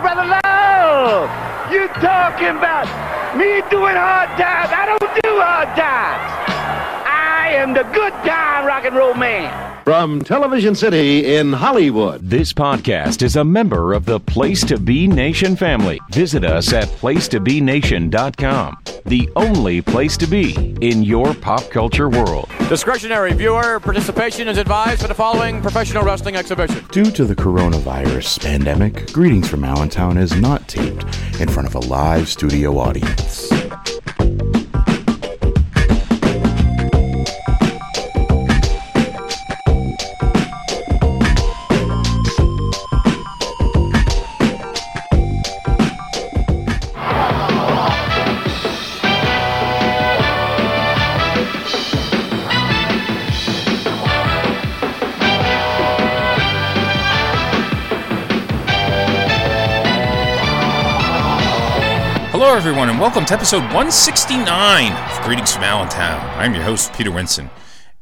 brother love. You talking about me doing hard times? I don't do hard times. I am the good time rock and roll man. From Television City in Hollywood. This podcast is a member of the Place to Be Nation family. Visit us at placetobenation.com, the only place to be in your pop culture world. Discretionary viewer participation is advised for the following professional wrestling exhibition. Due to the coronavirus pandemic, Greetings from Allentown is not taped in front of a live studio audience. Everyone, and welcome to episode 169 of Greetings from Allentown. I'm your host, Peter Winson.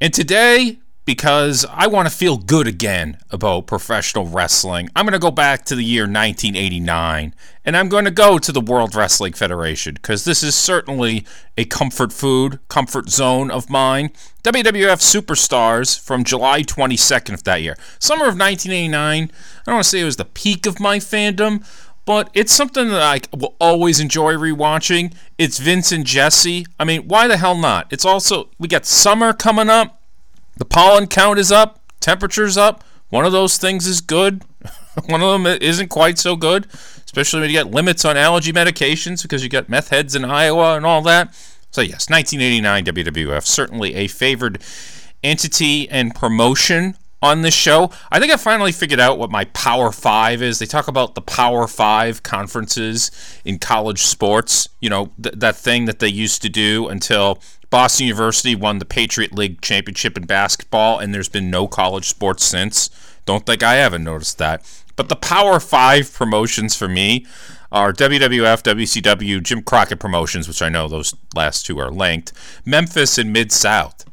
And today, because I want to feel good again about professional wrestling, I'm going to go back to the year 1989, and I'm going to go to the World Wrestling Federation, because this is certainly a comfort food, comfort zone of mine. WWF Superstars from July 22nd of that year. Summer of 1989, I don't want to say it was the peak of my fandom, but it's something that I will always enjoy rewatching. It's Vince and Jesse. I mean, why the hell not? It's also, we got summer coming up. The pollen count is up, temperature's up. One of those things is good, one of them isn't quite so good, especially when you get limits on allergy medications because you got meth heads in Iowa and all that. So, yes, 1989 WWF, certainly a favored entity and promotion on this show. I think I finally figured out what my Power Five is. They talk about the Power Five conferences in college sports. You know, th- that thing that they used to do until Boston University won the Patriot League championship in basketball, and there's been no college sports since. Don't think I haven't noticed that. But the Power Five promotions for me are WWF, WCW, Jim Crockett promotions, which I know those last two are linked, Memphis, and Mid South.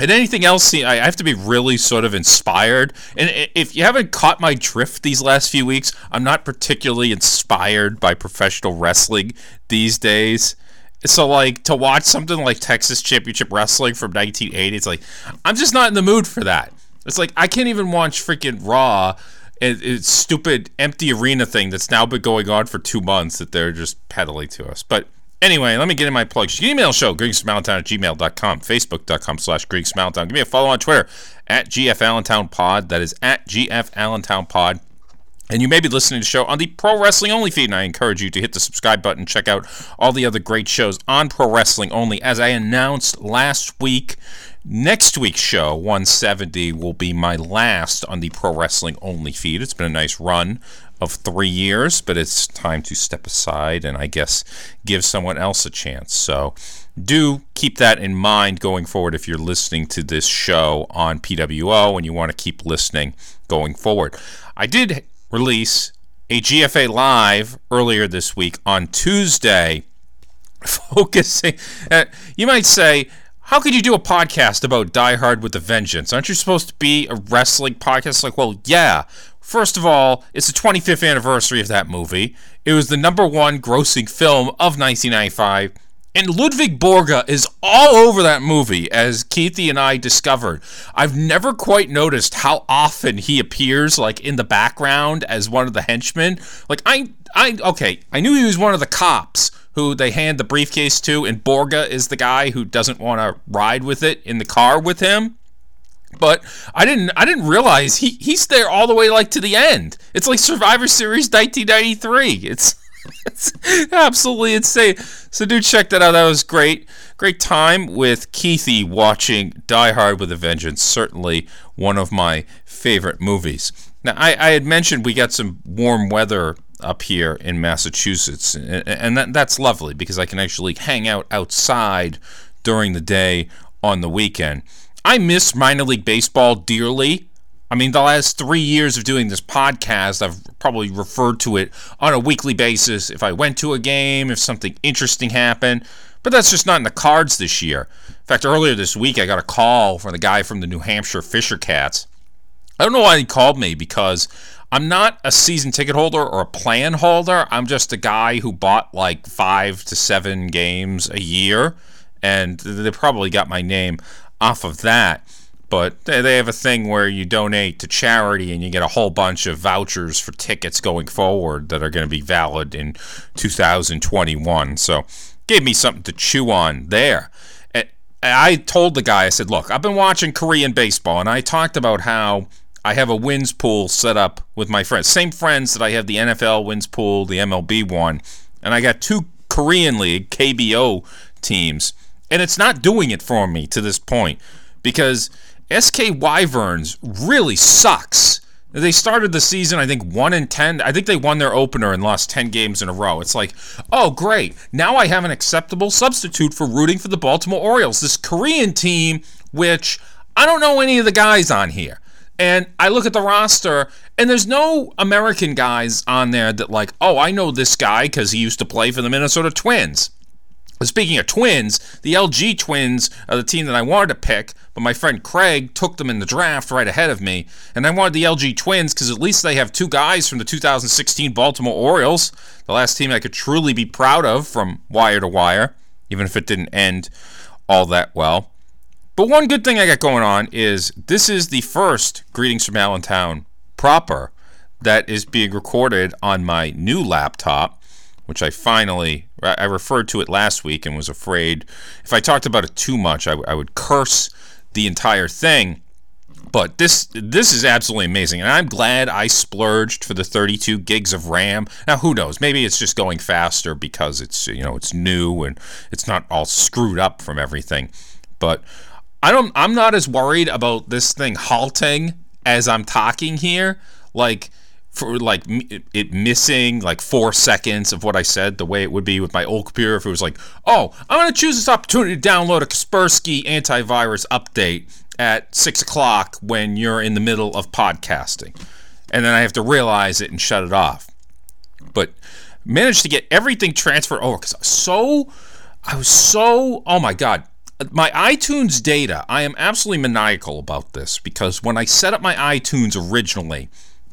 And anything else, see, I have to be really sort of inspired. And if you haven't caught my drift these last few weeks, I'm not particularly inspired by professional wrestling these days. So, like, to watch something like Texas Championship Wrestling from 1980, it's like, I'm just not in the mood for that. It's like, I can't even watch freaking Raw. It's stupid empty arena thing that's now been going on for two months that they're just peddling to us. But Anyway, let me get in my plugs. Email show, greetingsfromallentown at gmail.com, facebook.com slash greetingsfromallentown. Give me a follow on Twitter, at GF Allentown Pod. That is at GF Allentown Pod. And you may be listening to the show on the Pro Wrestling Only feed, and I encourage you to hit the subscribe button, check out all the other great shows on Pro Wrestling Only. As I announced last week, next week's show, 170, will be my last on the Pro Wrestling Only feed. It's been a nice run of three years, but it's time to step aside and I guess give someone else a chance. So do keep that in mind going forward if you're listening to this show on PWO and you want to keep listening going forward. I did release a GFA Live earlier this week on Tuesday, focusing. Uh, you might say, how could you do a podcast about Die Hard with a Vengeance? Aren't you supposed to be a wrestling podcast? Like, well, yeah, First of all, it's the 25th anniversary of that movie. It was the number one grossing film of 1995. And Ludwig Borga is all over that movie, as Keithy and I discovered. I've never quite noticed how often he appears, like in the background as one of the henchmen. Like I, I okay, I knew he was one of the cops who they hand the briefcase to, and Borga is the guy who doesn't want to ride with it in the car with him. But I didn't I didn't realize he he's there all the way like to the end. It's like Survivor Series 1993. It's it's absolutely insane. So do check that out. That was great. Great time with Keithy watching Die Hard with a Vengeance. Certainly one of my favorite movies. Now I, I had mentioned we got some warm weather up here in Massachusetts, and, and that, that's lovely because I can actually hang out outside during the day on the weekend. I miss minor league baseball dearly. I mean, the last three years of doing this podcast, I've probably referred to it on a weekly basis. If I went to a game, if something interesting happened, but that's just not in the cards this year. In fact, earlier this week, I got a call from the guy from the New Hampshire Fisher Cats. I don't know why he called me because I'm not a season ticket holder or a plan holder. I'm just a guy who bought like five to seven games a year, and they probably got my name off of that. But they have a thing where you donate to charity and you get a whole bunch of vouchers for tickets going forward that are going to be valid in 2021. So, gave me something to chew on there. I told the guy, I said, look, I've been watching Korean baseball, and I talked about how I have a wins pool set up with my friends. Same friends that I have the NFL wins pool, the MLB one. And I got two Korean League, KBO teams. And it's not doing it for me to this point because SK Wyverns really sucks. They started the season, I think, 1 and 10. I think they won their opener and lost 10 games in a row. It's like, oh, great. Now I have an acceptable substitute for rooting for the Baltimore Orioles, this Korean team, which I don't know any of the guys on here. And I look at the roster, and there's no American guys on there that, like, oh, I know this guy because he used to play for the Minnesota Twins. Speaking of twins, the LG twins are the team that I wanted to pick, but my friend Craig took them in the draft right ahead of me. And I wanted the LG twins because at least they have two guys from the 2016 Baltimore Orioles, the last team I could truly be proud of from wire to wire, even if it didn't end all that well. But one good thing I got going on is this is the first Greetings from Allentown proper that is being recorded on my new laptop which I finally I referred to it last week and was afraid if I talked about it too much, I, I would curse the entire thing. But this this is absolutely amazing, and I'm glad I splurged for the 32 gigs of RAM. Now, who knows? Maybe it's just going faster because it's you know it's new and it's not all screwed up from everything. But I don't. I'm not as worried about this thing halting as I'm talking here. Like for like it missing like four seconds of what I said, the way it would be with my old computer if it was like, oh, I'm going to choose this opportunity to download a Kaspersky antivirus update at six o'clock when you're in the middle of podcasting. And then I have to realize it and shut it off. But managed to get everything transferred over because so, I was so, oh my God. My iTunes data, I am absolutely maniacal about this because when I set up my iTunes originally,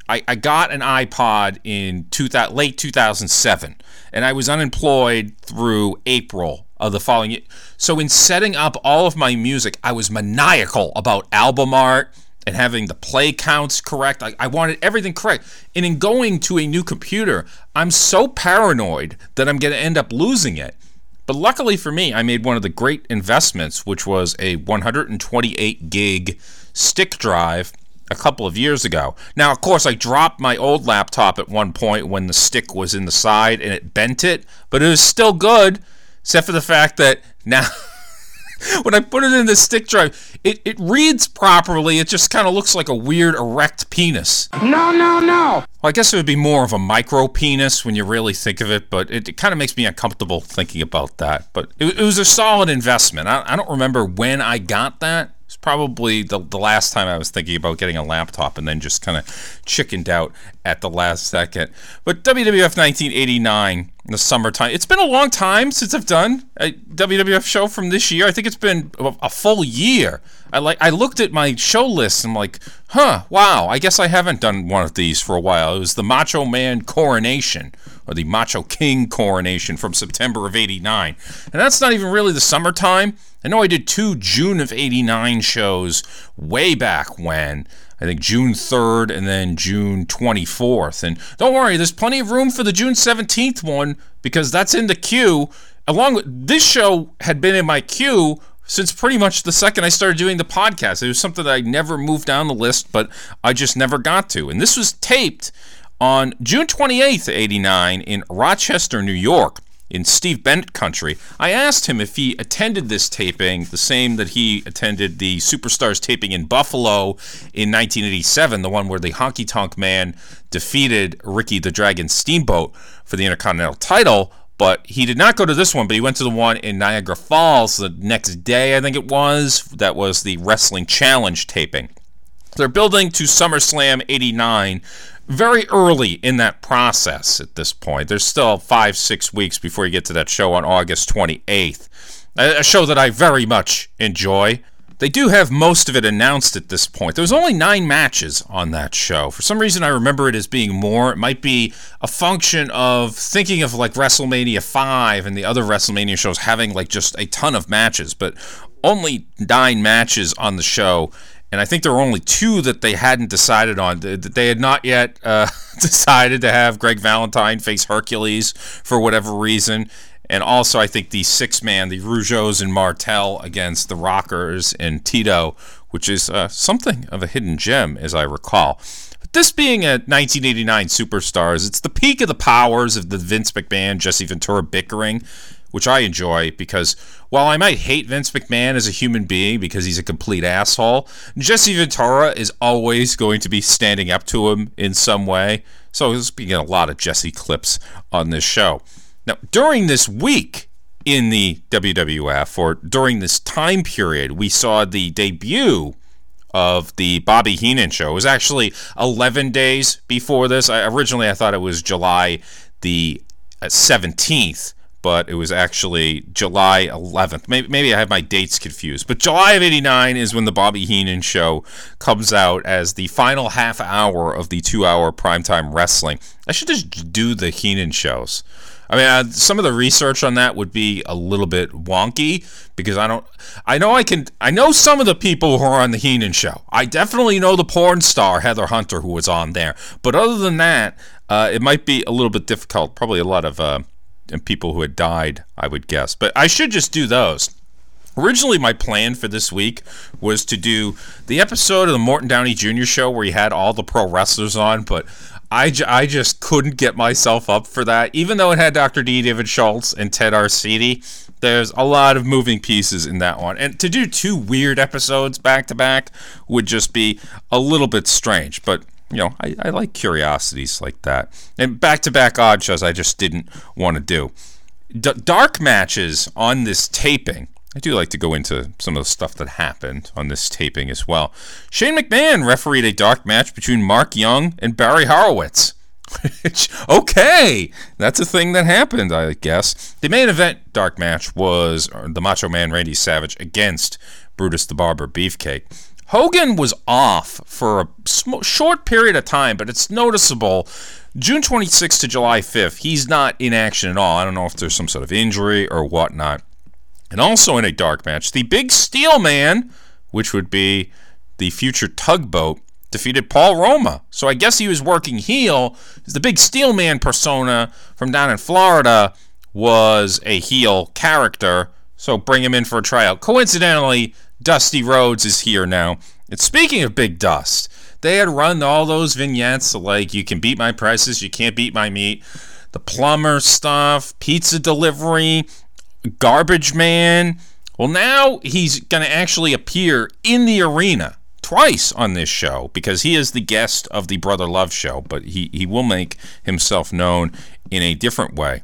I, I got an iPod in two, late 2007, and I was unemployed through April of the following year. So, in setting up all of my music, I was maniacal about album art and having the play counts correct. I, I wanted everything correct. And in going to a new computer, I'm so paranoid that I'm going to end up losing it. But luckily for me, I made one of the great investments, which was a 128 gig stick drive a couple of years ago. Now, of course, I dropped my old laptop at one point when the stick was in the side and it bent it, but it was still good, except for the fact that now. when I put it in the stick drive, it, it reads properly. It just kind of looks like a weird erect penis. No, no, no. Well, I guess it would be more of a micro penis when you really think of it, but it, it kind of makes me uncomfortable thinking about that. But it, it was a solid investment. I, I don't remember when I got that. Probably the, the last time I was thinking about getting a laptop and then just kind of chickened out at the last second. But WWF 1989 in the summertime. It's been a long time since I've done a WWF show from this year. I think it's been a full year. I like I looked at my show list and I'm like, huh, wow, I guess I haven't done one of these for a while. It was the Macho Man coronation or the Macho King coronation from September of 89. And that's not even really the summertime. I know I did two June of 89 shows way back when. I think June 3rd and then June 24th. And don't worry, there's plenty of room for the June 17th one because that's in the queue. Along with this show had been in my queue since pretty much the second I started doing the podcast. It was something that I never moved down the list, but I just never got to. And this was taped on June 28th, 89 in Rochester, New York in Steve Bennett country. I asked him if he attended this taping, the same that he attended the Superstars taping in Buffalo in 1987, the one where the Honky Tonk Man defeated Ricky the Dragon Steamboat for the Intercontinental title. But he did not go to this one, but he went to the one in Niagara Falls the next day, I think it was. That was the Wrestling Challenge taping. They're building to SummerSlam 89 very early in that process at this point. There's still five, six weeks before you get to that show on August 28th. A show that I very much enjoy. they do have most of it announced at this point. There was only nine matches on that show. For some reason, I remember it as being more. It might be a function of thinking of like WrestleMania 5 and the other WrestleMania shows having like just a ton of matches, but only nine matches on the show. And I think there were only two that they hadn't decided on. That they had not yet uh, decided to have Greg Valentine face Hercules for whatever reason. And also, I think the six man, the Rougeaus and Martel against the Rockers and Tito, which is uh, something of a hidden gem, as I recall. But this being a 1989 Superstars, it's the peak of the powers of the Vince McMahon, Jesse Ventura bickering, which I enjoy because while I might hate Vince McMahon as a human being because he's a complete asshole, Jesse Ventura is always going to be standing up to him in some way. So there's being a lot of Jesse clips on this show. Now, during this week in the WWF, or during this time period, we saw the debut of the Bobby Heenan show. It was actually 11 days before this. I, originally, I thought it was July the 17th, uh, but it was actually July 11th. Maybe, maybe I have my dates confused. But July of 89 is when the Bobby Heenan show comes out as the final half hour of the two hour primetime wrestling. I should just do the Heenan shows. I mean, uh, some of the research on that would be a little bit wonky because I don't. I know I can. I know some of the people who are on the Heenan show. I definitely know the porn star Heather Hunter who was on there. But other than that, uh, it might be a little bit difficult. Probably a lot of uh, people who had died, I would guess. But I should just do those. Originally, my plan for this week was to do the episode of the Morton Downey Jr. show where he had all the pro wrestlers on, but I, j- I just couldn't get myself up for that. Even though it had Dr. D. David Schultz and Ted Arcidi, there's a lot of moving pieces in that one. And to do two weird episodes back to back would just be a little bit strange. But, you know, I, I like curiosities like that. And back to back odd shows I just didn't want to do. D- dark matches on this taping I do like to go into some of the stuff that happened on this taping as well. Shane McMahon refereed a dark match between Mark Young and Barry Horowitz. okay, that's a thing that happened, I guess. The main event dark match was uh, the Macho Man Randy Savage against Brutus the Barber Beefcake. Hogan was off for a sm- short period of time, but it's noticeable. June 26th to July 5th, he's not in action at all. I don't know if there's some sort of injury or whatnot. And also in a dark match, the Big Steel Man, which would be the future tugboat, defeated Paul Roma. So I guess he was working heel. The Big Steel Man persona from down in Florida was a heel character. So bring him in for a tryout. Coincidentally, Dusty Rhodes is here now. And speaking of Big Dust, they had run all those vignettes like you can beat my prices, you can't beat my meat, the plumber stuff, pizza delivery, Garbage Man. Well, now he's going to actually appear in the arena twice on this show because he is the guest of the Brother Love show, but he, he will make himself known in a different way.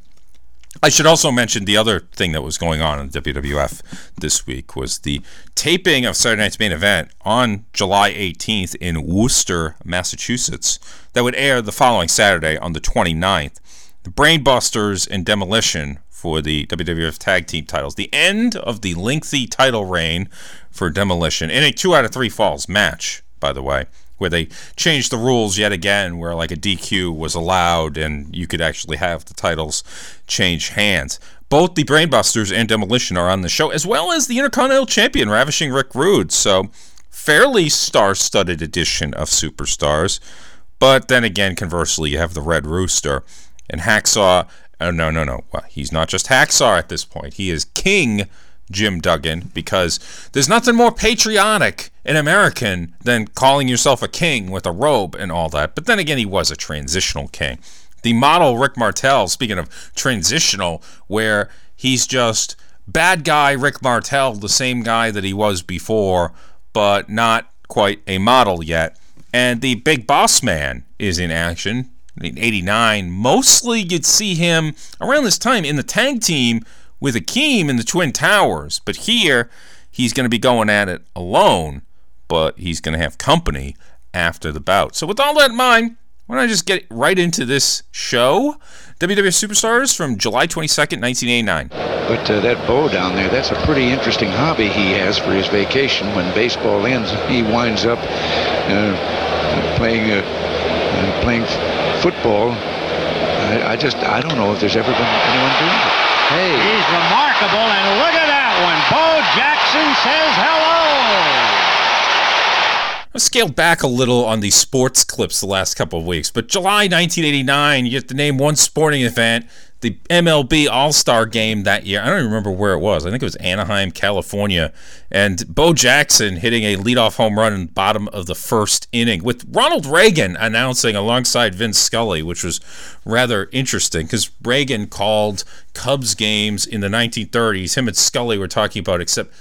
I should also mention the other thing that was going on in WWF this week was the taping of Saturday Night's main event on July 18th in Worcester, Massachusetts, that would air the following Saturday on the 29th. The Brainbusters and Demolition for the WWF Tag Team titles. The end of the lengthy title reign for Demolition in a two out of three falls match, by the way, where they changed the rules yet again, where like a DQ was allowed and you could actually have the titles change hands. Both the Brainbusters and Demolition are on the show, as well as the Intercontinental Champion, Ravishing Rick Rude. So, fairly star studded edition of Superstars. But then again, conversely, you have the Red Rooster and Hacksaw Oh, no, no, no. Well, he's not just Hacksaw at this point. He is King Jim Duggan because there's nothing more patriotic and American than calling yourself a king with a robe and all that. But then again, he was a transitional king. The model Rick Martel, speaking of transitional, where he's just bad guy Rick Martel, the same guy that he was before, but not quite a model yet. And the big boss man is in action. in 89, mostly you'd see him around this time in the tag team with Akeem in the Twin Towers. But here, he's going to be going at it alone, but he's going to have company after the bout. So, with all that in mind, Why don't I just get right into this show? WWF Superstars from July 22nd, 1989. But uh, that Bo down there, that's a pretty interesting hobby he has for his vacation. When baseball ends, he winds up uh, playing uh, uh, playing football. I, I just I don't know if there's ever been anyone doing it. Hey, He's remarkable, and look at that one. Bo Jackson says hello. I scaled back a little on these sports clips the last couple of weeks, but July 1989, you get to name one sporting event, the MLB All Star game that year. I don't even remember where it was. I think it was Anaheim, California. And Bo Jackson hitting a leadoff home run in the bottom of the first inning with Ronald Reagan announcing alongside Vin Scully, which was rather interesting because Reagan called Cubs games in the 1930s. Him and Scully were talking about, except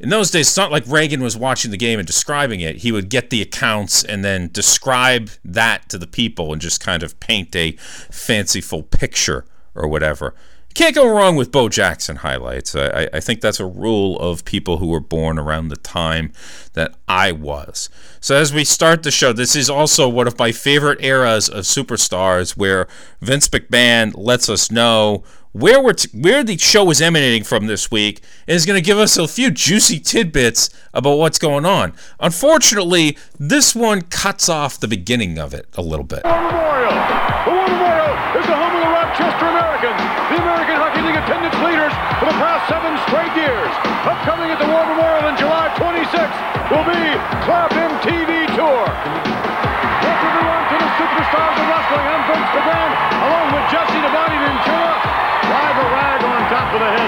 in those days, it's not like Reagan was watching the game and describing it. He would get the accounts and then describe that to the people and just kind of paint a fanciful picture or whatever. You can't go wrong with Bo Jackson highlights. I, I think that's a rule of people who were born around the time that I was. So, as we start the show, this is also one of my favorite eras of superstars where Vince McMahon lets us know where we're t- where the show is emanating from this week is going to give us a few juicy tidbits about what's going on. Unfortunately, this one cuts off the beginning of it a little bit. Memorial. The War Memorial is the home of the Rochester Americans, the American Hockey League attendance leaders for the past seven straight years. Upcoming at the War Memorial on July 26th will be Club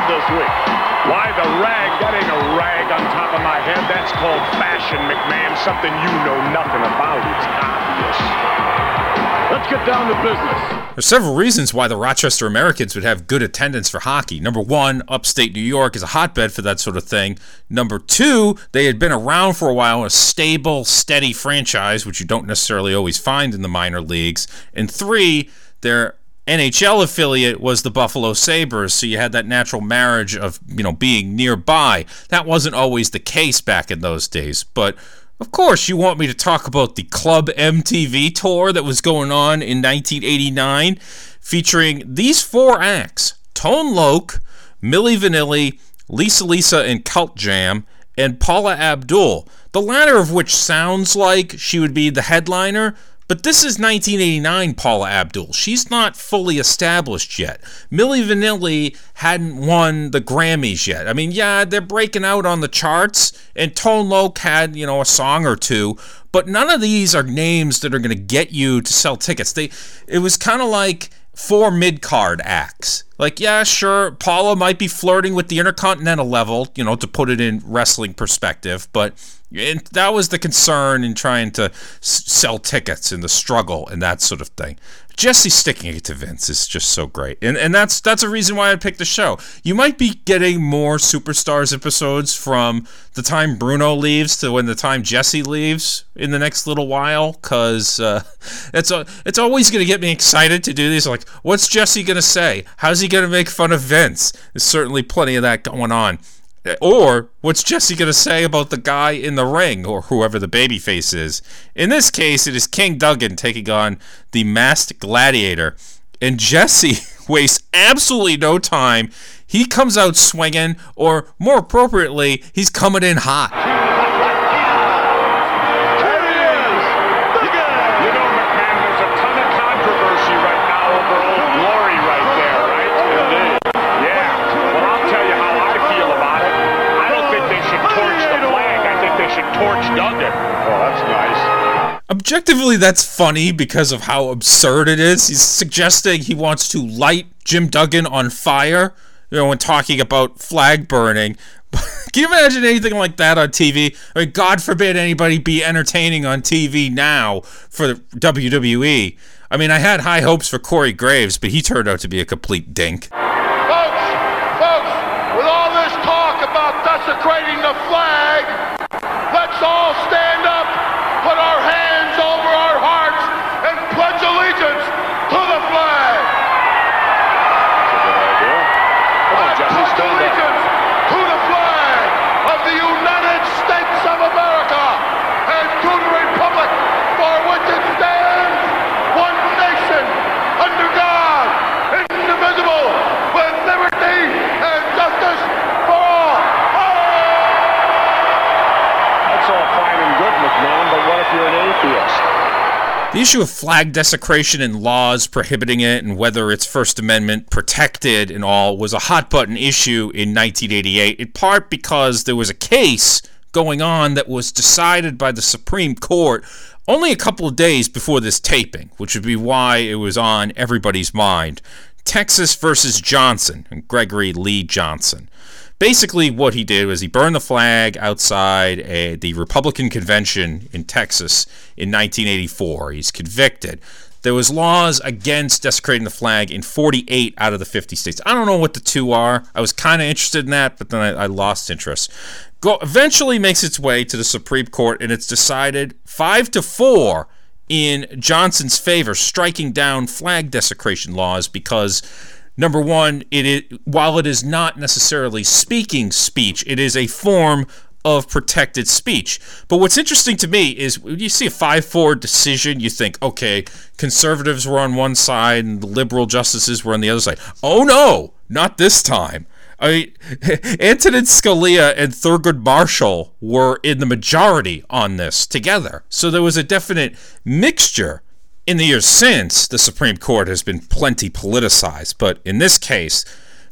head this week? Why the rag? That ain't a rag on top of my head. That's called fashion, McMahon. Something you know nothing about. It's obvious. Let's get down to business. There's several reasons why the Rochester Americans would have good attendance for hockey. Number one, upstate New York is a hotbed for that sort of thing. Number two, they had been around for a while, a stable, steady franchise, which you don't necessarily always find in the minor leagues. And three, their NHL affiliate was the Buffalo Sabres, so you had that natural marriage of, you know, being nearby. That wasn't always the case back in those days, but of course, you want me to talk about the Club MTV tour that was going on in 1989, featuring these four acts Tone Loc, Milli Vanilli, Lisa Lisa and Cult Jam, and Paula Abdul, the latter of which sounds like she would be the headliner. But this is 1989 Paula Abdul. She's not fully established yet. Milli Vanilli hadn't won the Grammys yet. I mean, yeah, they're breaking out on the charts, and Tone Loc had, you know, a song or two, but none of these are names that are going to get you to sell tickets. They, it was kind of like four mid card acts. Like, yeah, sure, Paula might be flirting with the intercontinental level, you know, to put it in wrestling perspective, but that was the concern in trying to s- sell tickets and the struggle and that sort of thing. Jesse sticking it to Vince is just so great, and and that's that's a reason why I picked the show. You might be getting more superstars episodes from the time Bruno leaves to when the time Jesse leaves in the next little while, cause uh, it's a, it's always gonna get me excited to do these. Like, what's Jesse gonna say? How's he gonna make fun of Vince? There's certainly plenty of that going on. Or what's Jesse going to say about the guy in the ring or whoever the babyface is? In this case, it is King Duggan taking on the masked gladiator. And Jesse wastes absolutely no time. He comes out swinging, or more appropriately, he's coming in hot. Objectively, that's funny because of how absurd it is. He's suggesting he wants to light Jim Duggan on fire, you know, when talking about flag burning. Can you imagine anything like that on TV? I mean, God forbid anybody be entertaining on TV now for the WWE. I mean, I had high hopes for Corey Graves, but he turned out to be a complete dink. Folks, folks, with all this talk about desecrating the flag, let's all stand up, put our hands over our hearts, and pledge allegiance to the flag. Come on, I Jesse, pledge stand up. allegiance to the flag of the United States of America and to the republic for which it stands, one The issue of flag desecration and laws prohibiting it and whether it's First Amendment protected and all was a hot button issue in 1988, in part because there was a case going on that was decided by the Supreme Court only a couple of days before this taping, which would be why it was on everybody's mind. Texas versus Johnson, and Gregory Lee Johnson. Basically, what he did was he burned the flag outside a, the Republican convention in Texas in 1984. He's convicted. There was laws against desecrating the flag in 48 out of the 50 states. I don't know what the two are. I was kind of interested in that, but then I, I lost interest. Go, eventually makes its way to the Supreme Court, and it's decided five to four in Johnson's favor, striking down flag desecration laws because number one, it is, while it is not necessarily speaking speech, it is a form of protected speech. But what's interesting to me is when you see a 5 4 decision, you think, okay, conservatives were on one side and the liberal justices were on the other side. Oh no, not this time. I mean, Antonin Scalia and Thurgood Marshall were in the majority on this together. So there was a definite mixture. In the years since, the Supreme Court has been plenty politicized, but in this case,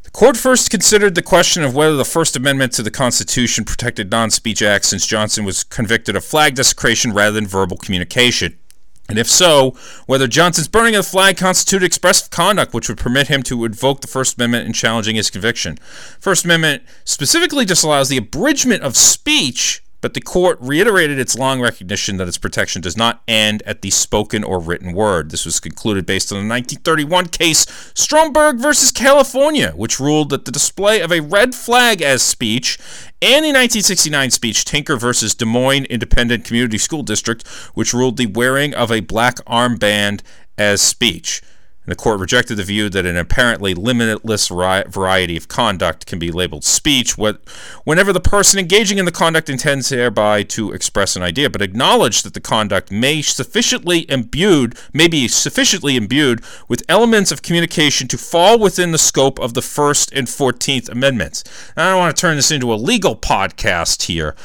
the court first considered the question of whether the First Amendment to the Constitution protected non speech acts since Johnson was convicted of flag desecration rather than verbal communication. And if so, whether Johnson's burning of the flag constituted expressive conduct which would permit him to invoke the First Amendment in challenging his conviction. First Amendment specifically disallows the abridgment of speech but the court reiterated its long recognition that its protection does not end at the spoken or written word. This was concluded based on the 1931 case Stromberg versus California, which ruled that the display of a red flag as speech and the 1969 speech Tinker versus Des Moines Independent Community School District, which ruled the wearing of a black armband as speech. The court rejected the view that an apparently limitless variety of conduct can be labeled speech whenever the person engaging in the conduct intends thereby to express an idea, but acknowledged that the conduct may sufficiently imbued, may be sufficiently imbued with elements of communication to fall within the scope of the First and Fourteenth Amendments. I don't want to turn this into a legal podcast here,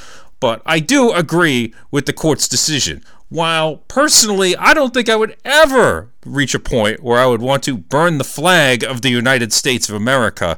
but I do agree with the court's decision. While personally, I don't think I would ever reach a point where I would want to burn the flag of the United States of America,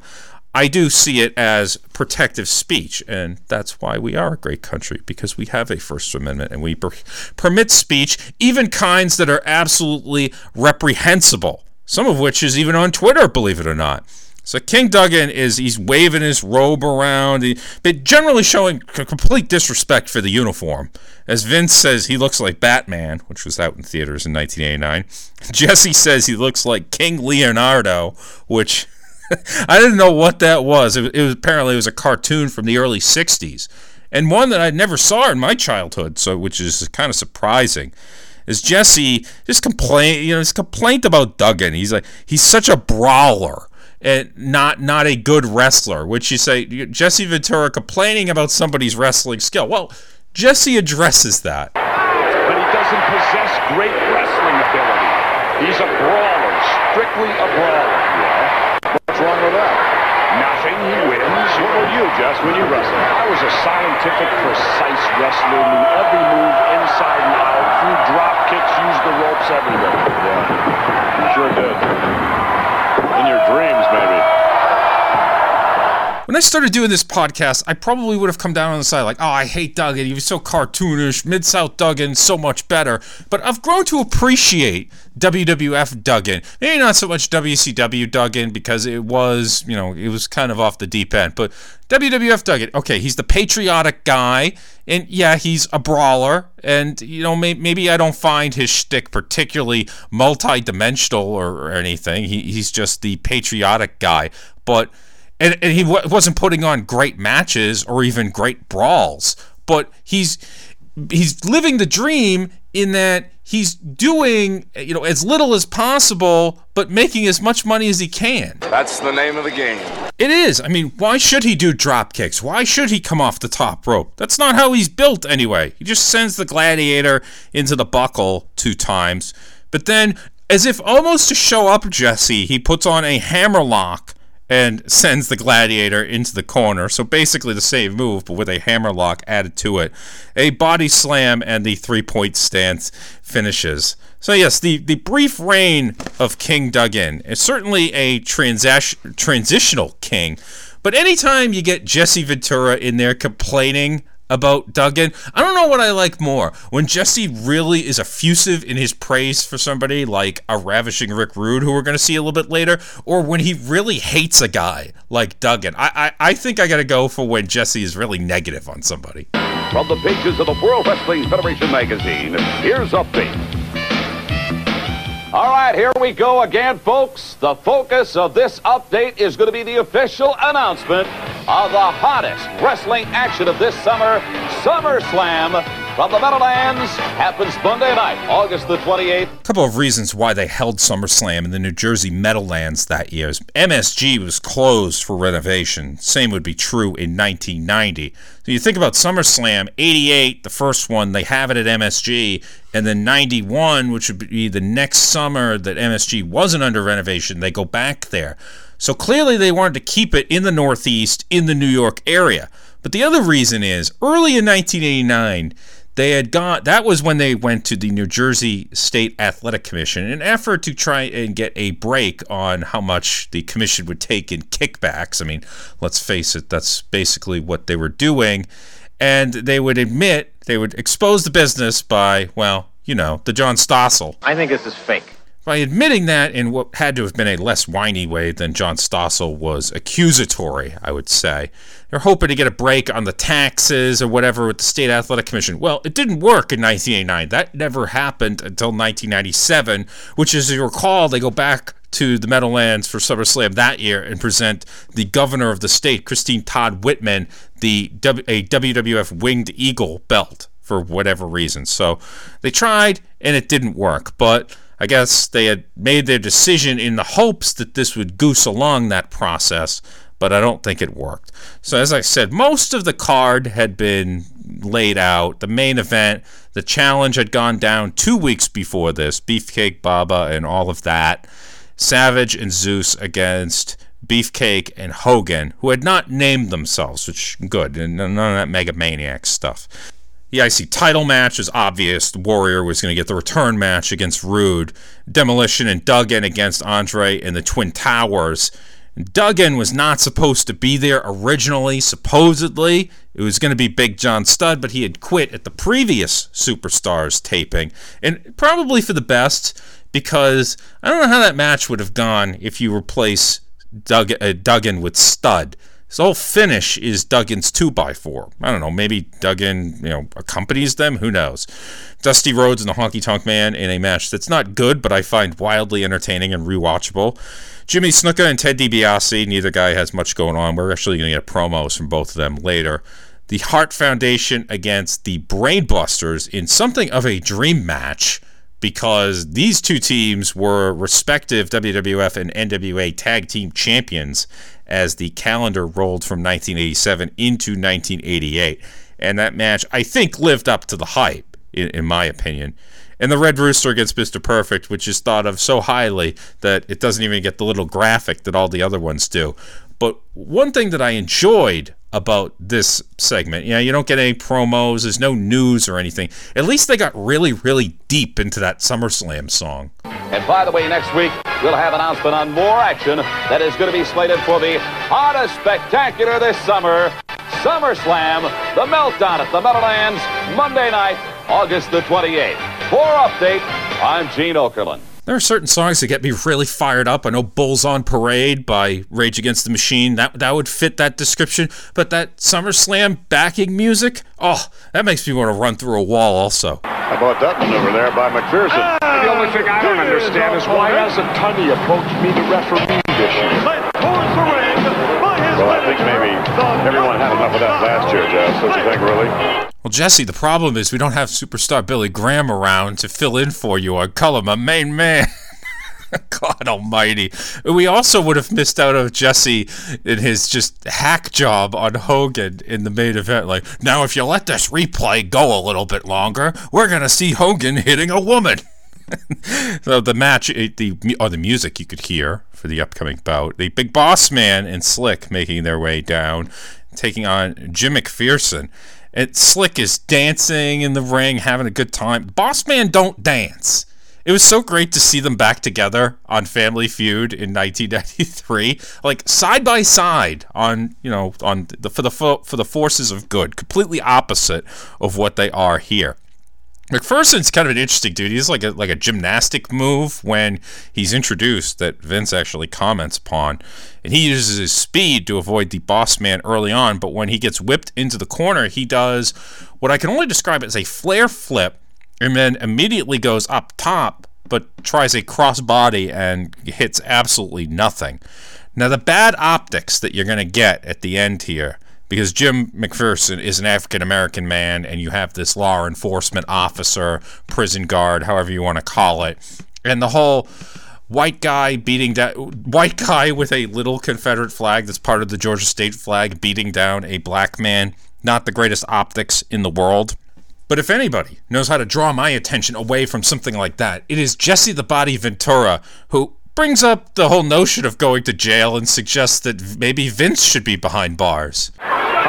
I do see it as protective speech. And that's why we are a great country, because we have a First Amendment and we per- permit speech, even kinds that are absolutely reprehensible, some of which is even on Twitter, believe it or not. So King Duggan is he's waving his robe around, he, but generally showing complete disrespect for the uniform. As Vince says, he looks like Batman, which was out in theaters in 1989. Jesse says he looks like King Leonardo, which I didn't know what that was. It, was apparently it was a cartoon from the early 60s, and one that I never saw in my childhood, so which is kind of surprising is Jesse just complain, you know, his complaint about Duggan. He's like he's such a brawler and not not a good wrestler. Which you say Jesse Ventura complaining about somebody's wrestling skill. Well, Jesse addresses that. But he doesn't possess great wrestling ability. He's a brawler, strictly a brawler. Yeah. What's wrong with that? Nothing. He wins. What were you, Jess, when you wrestled? I was a scientific, precise wrestler. Knew every move inside and out. Threw drop kicks, used the ropes, everything. Yeah, you sure did. In your dreams, maybe. When I started doing this podcast, I probably would have come down on the side like, oh, I hate Duggan. He was so cartoonish. Mid South Duggan, so much better. But I've grown to appreciate WWF Duggan. Maybe not so much WCW Duggan because it was, you know, it was kind of off the deep end. But WWF Duggan, okay, he's the patriotic guy. And yeah, he's a brawler. And, you know, may- maybe I don't find his shtick particularly multi dimensional or, or anything. He- he's just the patriotic guy. But and, and he w- wasn't putting on great matches or even great brawls, but he's he's living the dream in that he's doing you know as little as possible but making as much money as he can. That's the name of the game. It is. I mean, why should he do drop kicks? Why should he come off the top rope? That's not how he's built anyway. He just sends the gladiator into the buckle two times, but then as if almost to show up Jesse, he puts on a hammerlock and sends the gladiator into the corner. So basically the same move, but with a hammerlock added to it. A body slam and the three point stance finishes. So yes, the, the brief reign of King Duggan is certainly a transac- transitional king, but anytime you get Jesse Ventura in there complaining about Duggan. I don't know what I like more. When Jesse really is effusive in his praise for somebody like a ravishing Rick Rude, who we're going to see a little bit later, or when he really hates a guy like Duggan. I, I, I think I got to go for when Jesse is really negative on somebody. From the pages of the World Wrestling Federation magazine, here's Update. All right, here we go again, folks. The focus of this update is going to be the official announcement of the hottest wrestling action of this summer, SummerSlam from the Meadowlands happens Monday night, August the 28th. A couple of reasons why they held SummerSlam in the New Jersey Meadowlands that year. MSG was closed for renovation. Same would be true in 1990. So you think about SummerSlam, 88, the first one, they have it at MSG, and then 91, which would be the next summer that MSG wasn't under renovation, they go back there. So clearly they wanted to keep it in the Northeast, in the New York area. But the other reason is early in 1989, they had gone that was when they went to the New Jersey State Athletic Commission in an effort to try and get a break on how much the commission would take in kickbacks. I mean, let's face it, that's basically what they were doing. And they would admit, they would expose the business by, well, you know, the John Stossel. I think this is fake by admitting that in what had to have been a less whiny way than John Stossel was accusatory, I would say. They're hoping to get a break on the taxes or whatever with the State Athletic Commission. Well, it didn't work in 1989. That never happened until 1997, which, as you recall, they go back to the Meadowlands for SummerSlam that year and present the governor of the state, Christine Todd Whitman, the a WWF Winged Eagle belt for whatever reason. So they tried and it didn't work, but I guess they had made their decision in the hopes that this would goose along that process, but I don't think it worked. So, as I said, most of the card had been laid out. The main event, the challenge had gone down two weeks before this Beefcake Baba and all of that. Savage and Zeus against Beefcake and Hogan, who had not named themselves, which good, and none of that Megamaniac stuff. The IC title match is obvious. The Warrior was going to get the return match against Rude. Demolition and Duggan against Andre and the Twin Towers. Duggan was not supposed to be there originally, supposedly. It was going to be Big John Studd, but he had quit at the previous Superstars taping. And probably for the best, because I don't know how that match would have gone if you replace Dug- uh, Duggan with Studd. His whole finish is Duggan's 2x4. I don't know, maybe Duggan, you know, accompanies them, who knows. Dusty Rhodes and the Honky Tonk Man in a match that's not good, but I find wildly entertaining and rewatchable. Jimmy Snuka and Ted DiBiase, neither guy has much going on. We're actually going to get promos from both of them later. The Hart Foundation against the Brainbusters in something of a dream match because these two teams were respective WWF and NWA tag team champions as the calendar rolled from 1987 into 1988. And that match, I think, lived up to the hype, in, in my opinion. And the Red Rooster against Mr. Perfect, which is thought of so highly that it doesn't even get the little graphic that all the other ones do. But one thing that I enjoyed about this segment, you know, you don't get any promos, there's no news or anything. At least they got really, really deep into that SummerSlam song. And by the way, next week we'll have an announcement on more action that is going to be slated for the hottest spectacular this summer, SummerSlam, the meltdown at the Meadowlands, Monday night, August the 28th. For update, I'm Gene Okerlund. There are certain songs that get me really fired up. I know "Bulls on Parade" by Rage Against the Machine that that would fit that description. But that SummerSlam backing music, oh, that makes me want to run through a wall. Also, how about that maneuver there by McPherson? Ah, the only thing I don't understand is why hasn't Tunney approached me to referee this year? Well, I think maybe everyone had enough of that last year, Jeff. Don't you think, really? Well, Jesse, the problem is we don't have superstar Billy Graham around to fill in for you or color my main man. God almighty. We also would have missed out on Jesse in his just hack job on Hogan in the main event. Like, now if you let this replay go a little bit longer, we're going to see Hogan hitting a woman. so the match, the or the music you could hear for the upcoming bout, the Big Boss Man and Slick making their way down, taking on Jim McPherson. And Slick is dancing in the ring, having a good time. Boss Man don't dance. It was so great to see them back together on Family Feud in 1993, like side by side on you know on the for the for the forces of good, completely opposite of what they are here. McPherson's kind of an interesting dude. He's like a like a gymnastic move when he's introduced that Vince actually comments upon, and he uses his speed to avoid the boss man early on. But when he gets whipped into the corner, he does what I can only describe as a flare flip, and then immediately goes up top, but tries a crossbody and hits absolutely nothing. Now the bad optics that you're going to get at the end here because Jim McPherson is an African American man, and you have this law enforcement officer, prison guard, however you want to call it, and the whole white guy beating down white guy with a little Confederate flag that's part of the Georgia state flag beating down a black man. Not the greatest optics in the world. But if anybody knows how to draw my attention away from something like that, it is Jesse the Body Ventura, who brings up the whole notion of going to jail and suggests that maybe Vince should be behind bars.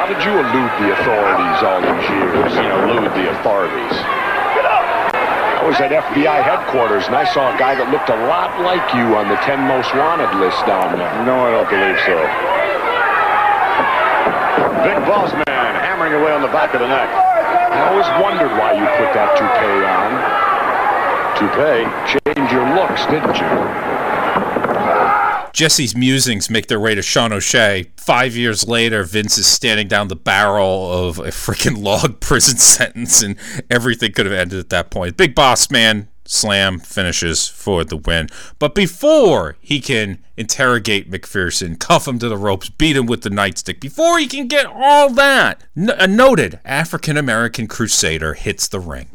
How did you elude the authorities all these years? You know, elude the authorities. I was at FBI headquarters and I saw a guy that looked a lot like you on the 10 most wanted list down there. No, I don't believe so. Big boss man hammering away on the back of the neck. I always wondered why you put that toupee on. Toupee changed your looks, didn't you? Jesse's musings make their way to Sean O'Shea. Five years later, Vince is standing down the barrel of a freaking log prison sentence, and everything could have ended at that point. Big Boss Man slam finishes for the win. But before he can interrogate McPherson, cuff him to the ropes, beat him with the nightstick, before he can get all that, a noted African American crusader hits the ring.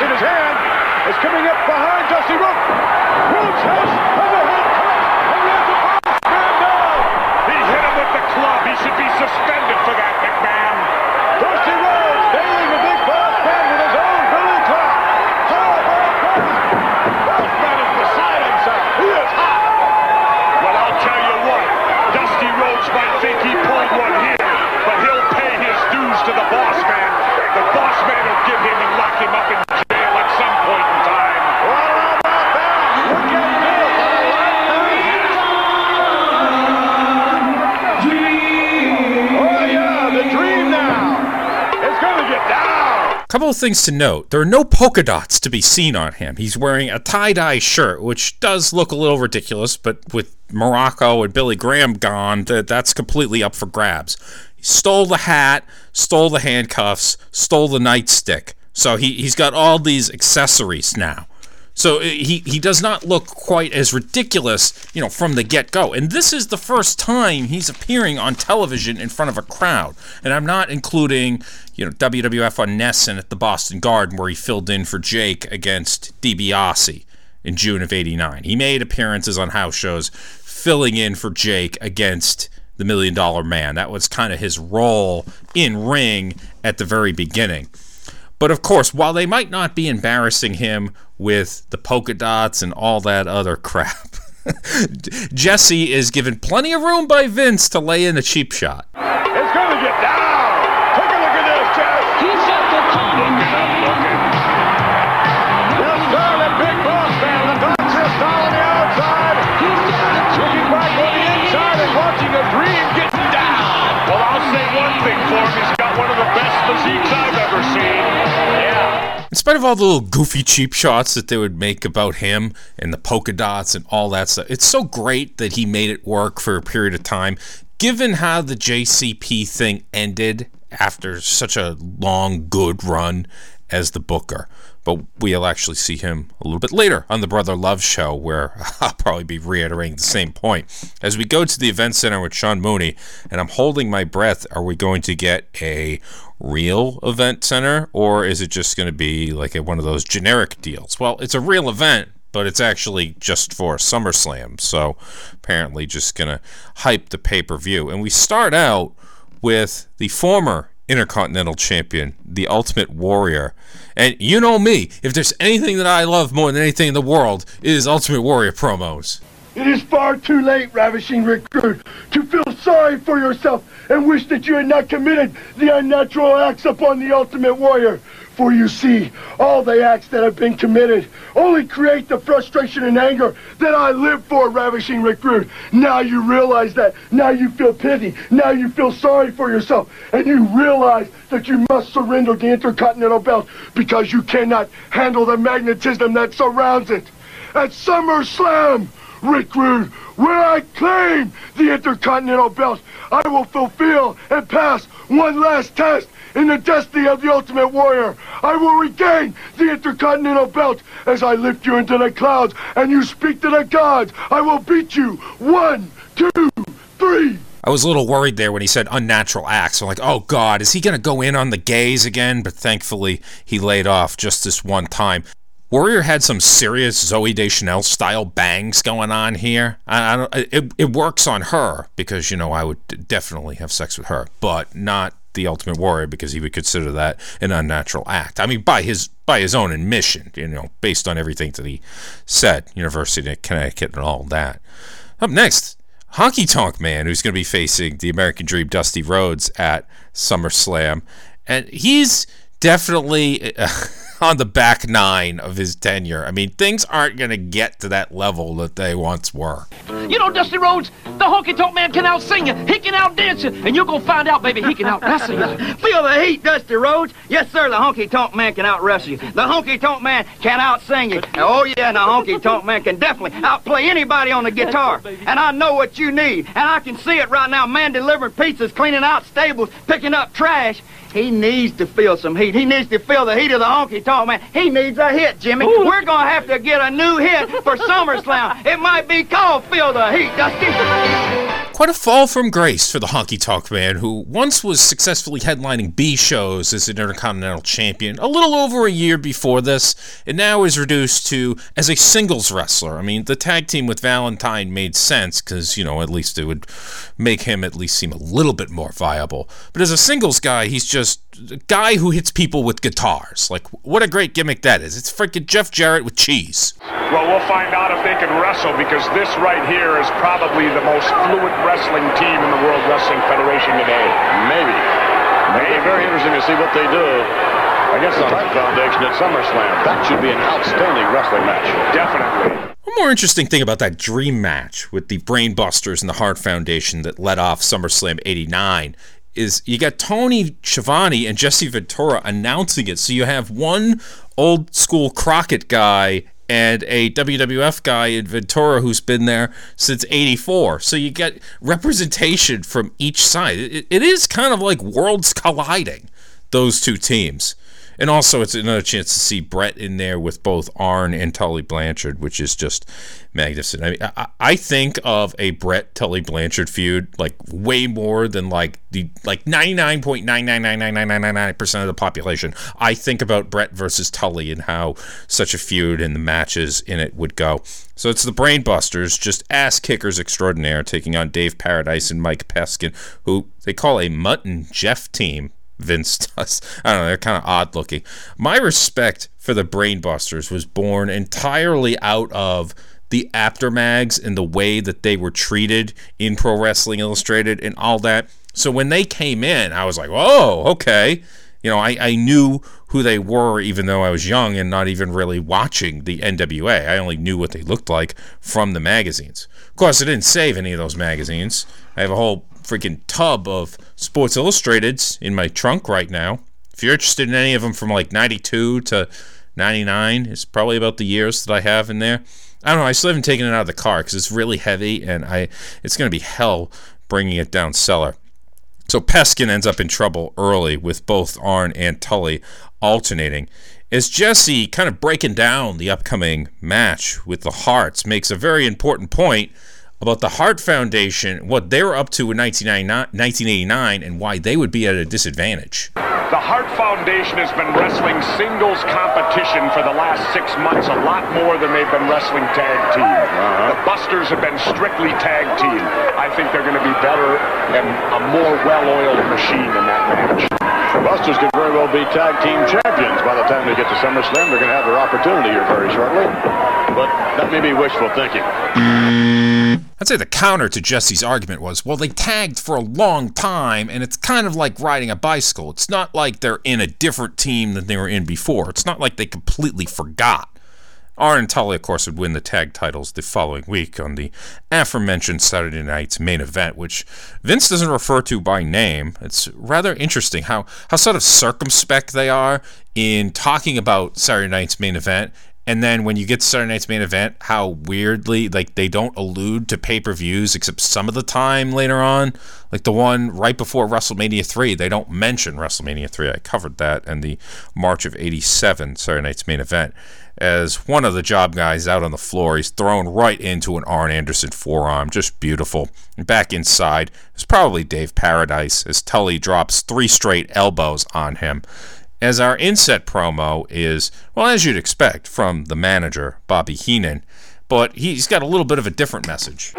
In his hand. Is coming up behind Couple of things to note. There are no polka dots to be seen on him. He's wearing a tie-dye shirt, which does look a little ridiculous, but with Morocco and Billy Graham gone, that that's completely up for grabs. He stole the hat, stole the handcuffs, stole the nightstick. So he, he's got all these accessories now. So uh, he, he does not look quite as ridiculous, you know, from the get-go. And this is the first time he's appearing on television in front of a crowd. And I'm not including, you know, WWF on NESN at the Boston Garden where he filled in for Jake against DiBiase in June of 89. He made appearances on house shows filling in for Jake against the Million Dollar Man. That was kind of his role in ring at the very beginning. But of course, while they might not be embarrassing him with the polka dots and all that other crap, Jesse is given plenty of room by Vince to lay in a cheap shot. It's going to get down. In spite of all the little goofy cheap shots that they would make about him and the polka dots and all that stuff, it's so great that he made it work for a period of time. Given how the JCP thing ended after such a long, good run as the Booker. But we'll actually see him a little bit later on the Brother Love show, where I'll probably be reiterating the same point. As we go to the event center with Sean Mooney, and I'm holding my breath, are we going to get a real event center, or is it just going to be like a, one of those generic deals? Well, it's a real event, but it's actually just for SummerSlam. So apparently, just going to hype the pay per view. And we start out with the former Intercontinental Champion, the Ultimate Warrior. And you know me, if there's anything that I love more than anything in the world, it is Ultimate Warrior promos. It is far too late, ravishing recruit, to feel sorry for yourself and wish that you had not committed the unnatural acts upon the Ultimate Warrior. For you see, all the acts that have been committed only create the frustration and anger that I live for, ravishing recruit. Now you realize that. Now you feel pity. Now you feel sorry for yourself. And you realize that you must surrender the Intercontinental Belt because you cannot handle the magnetism that surrounds it. At SummerSlam, recruit, where I claim the Intercontinental Belt, I will fulfill and pass one last test in the destiny of the Ultimate Warrior. I will regain the Intercontinental Belt as I lift you into the clouds and you speak to the gods. I will beat you. One, two, three. I was a little worried there when he said unnatural acts. I'm like, oh God, is he going to go in on the gays again? But thankfully, he laid off just this one time. Warrior had some serious Zooey Deschanel style bangs going on here. I, I don't, it, it works on her because, you know, I would definitely have sex with her, but not the Ultimate Warrior because he would consider that an unnatural act. I mean, by his by his own admission, you know, based on everything that he said, University of Connecticut and all that. Up next, Honky Tonk Man, who's going to be facing the American Dream Dusty Rhodes at SummerSlam, and he's definitely. Uh, on the back nine of his tenure. I mean, things aren't going to get to that level that they once were. You know, Dusty Rhodes, the honky tonk man can out sing you, he can out dance you, and you're going to find out, baby, he can out wrestle you. Feel the heat, Dusty Rhodes. Yes, sir, the honky tonk man can out wrestle you. The honky tonk man can out sing you. Oh, yeah, and the honky tonk man can definitely outplay anybody on the guitar. And I know what you need, and I can see it right now. Man delivering pizzas, cleaning out stables, picking up trash. He needs to feel some heat. He needs to feel the heat of the honky tonk man. He needs a hit, Jimmy. Ooh. We're going to have to get a new hit for SummerSlam. It might be called Feel the Heat, Dusty. Quite a fall from grace for the honky tonk man, who once was successfully headlining B shows as an Intercontinental Champion a little over a year before this, and now is reduced to as a singles wrestler. I mean, the tag team with Valentine made sense because, you know, at least it would make him at least seem a little bit more viable. But as a singles guy, he's just a guy who hits people with guitars. Like, what a great gimmick that is. It's freaking Jeff Jarrett with cheese. Well, we'll find out if they can wrestle because this right here is probably the most fluid wrestling team in the World Wrestling Federation today. Maybe. Maybe. It'll very interesting to see what they do against the Titan Foundation at SummerSlam. That should be an outstanding wrestling match. Definitely. One more interesting thing about that dream match with the Brainbusters and the Hart Foundation that led off SummerSlam 89 is you got Tony Schiavone and Jesse Ventura announcing it. So you have one old school Crockett guy and a WWF guy in Ventura who's been there since 84. So you get representation from each side. it, it is kind of like worlds colliding, those two teams. And also, it's another chance to see Bret in there with both Arn and Tully Blanchard, which is just magnificent. I mean, I, I think of a Bret Tully Blanchard feud like way more than like the like ninety nine point nine nine nine nine nine nine nine percent of the population. I think about Bret versus Tully and how such a feud and the matches in it would go. So it's the Brainbusters, just ass kickers extraordinaire, taking on Dave Paradise and Mike Peskin, who they call a Mutt and Jeff team Vince does. I don't know, they're kind of odd looking. My respect for the Brainbusters was born entirely out of the Apter mags and the way that they were treated in Pro Wrestling Illustrated and all that. So when they came in, I was like, whoa, okay. You know, I, I knew who they were even though I was young and not even really watching the NWA. I only knew what they looked like from the magazines. Of course, I didn't save any of those magazines. I have a whole freaking tub of Sports Illustrateds in my trunk right now. If you're interested in any of them from like 92 to 99, it's probably about the years that I have in there. I don't know. I still haven't taken it out of the car because it's really heavy and I it's going to be hell bringing it down cellar. So Peskin ends up in trouble early with both Arn and Tully alternating. As Jesse, kind of breaking down the upcoming match with the Harts makes a very important point about the Hart Foundation, what they were up to in 1989, and why they would be at a disadvantage. The Hart Foundation has been wrestling singles competition for the last six months, a lot more than they've been wrestling tag team. Uh-huh. The Busters have been strictly tag team. I think they're going to be better and a more well-oiled machine in that match. The Busters could very well be tag team champions by the time they get to SummerSlam. They're going to have their opportunity here very shortly. But that may be wishful thinking. I'd say the counter to Jesse's argument was, well, they tagged for a long time, and it's kind of like riding a bicycle. It's not like they're in a different team than they were in before. It's not like they completely forgot. Arn and of course, would win the tag titles the following week on the aforementioned Saturday night's main event, which Vince doesn't refer to by name. It's rather interesting how, how sort of circumspect they are in talking about Saturday night's main event and then when you get to Saturday night's main event, how weirdly like they don't allude to pay-per-views except some of the time later on. Like the one right before WrestleMania 3, they don't mention WrestleMania 3. I covered that in the March of 87 Saturday night's main event. As one of the job guys out on the floor, he's thrown right into an Arn Anderson forearm. Just beautiful. And back inside, it's probably Dave Paradise as Tully drops three straight elbows on him as our inset promo is, well, as you'd expect from the manager, Bobby Heenan, but he's got a little bit of a different message.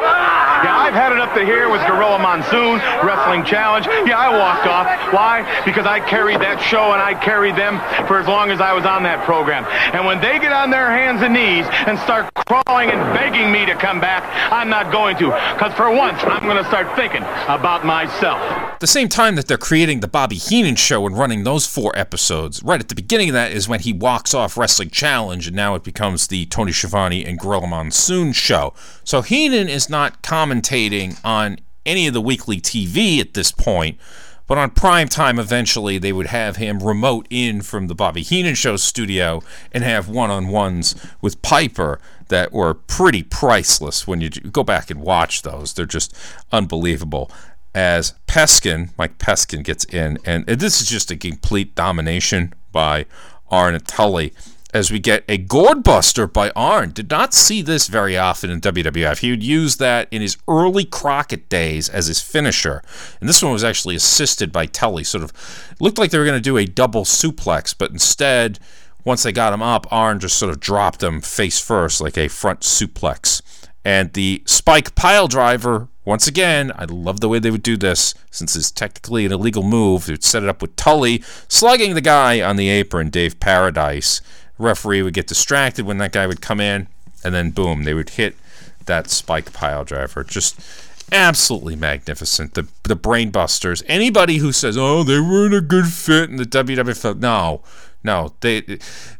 Yeah, I've had it up to here with Gorilla Monsoon, Wrestling Challenge. Yeah, I walked off. Why? Because I carried that show and I carried them for as long as I was on that program. And when they get on their hands and knees and start crawling and begging me to come back, I'm not going to. Because for once, I'm going to start thinking about myself. The same time that they're creating the Bobby Heenan show and running those four episodes, right at the beginning of that is when he walks off Wrestling Challenge, and now it becomes the Tony Schiavone and Gorilla Monsoon show. So Heenan is not commentating on any of the weekly TV at this point, but on prime time, eventually they would have him remote in from the Bobby Heenan Show studio and have one on ones with Piper that were pretty priceless when you go back and watch those. They're just unbelievable. As Peskin, Mike Peskin gets in, and this is just a complete domination by Arn Tully as we get a gourd buster by Arn. Did not see this very often in WWF. He would use that in his early Crockett days as his finisher. And this one was actually assisted by Tully. Sort of looked like they were going to do a double suplex, but instead, once they got him up, Arn just sort of dropped him face first like a front suplex. And the spike pile driver, once again, I love the way they would do this since it's technically an illegal move. They would set it up with Tully slugging the guy on the apron, Dave Paradise referee would get distracted when that guy would come in, and then boom, they would hit that spike pile driver. Just absolutely magnificent. The the brainbusters. Anybody who says, "Oh, they weren't a good fit in the WWF," no, no, they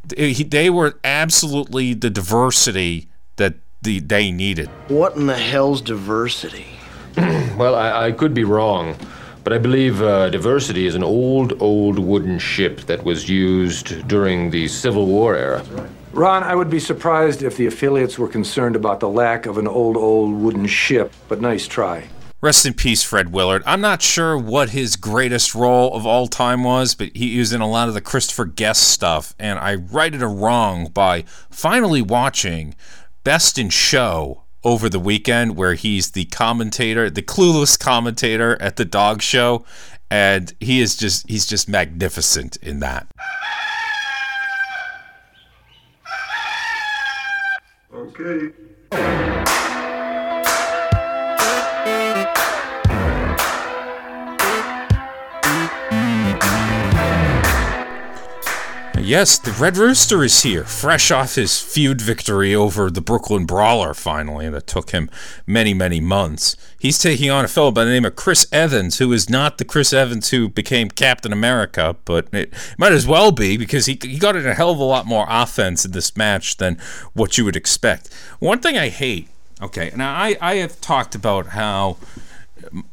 they, they were absolutely the diversity that the they needed. What in the hell's diversity? well, I, I could be wrong. But I believe uh, diversity is an old, old wooden ship that was used during the Civil War era. Ron, I would be surprised if the affiliates were concerned about the lack of an old, old wooden ship, but nice try. Rest in peace, Fred Willard. I'm not sure what his greatest role of all time was, but he was in a lot of the Christopher Guest stuff, and I righted a wrong by finally watching Best in Show over the weekend where he's the commentator, the clueless commentator at the dog show, and he is just he's just magnificent in that. Okay. Yes, the Red Rooster is here, fresh off his feud victory over the Brooklyn Brawler finally, that took him many, many months. He's taking on a fellow by the name of Chris Evans, who is not the Chris Evans who became Captain America, but it might as well be because he, he got in a hell of a lot more offense in this match than what you would expect. One thing I hate, okay, now I, I have talked about how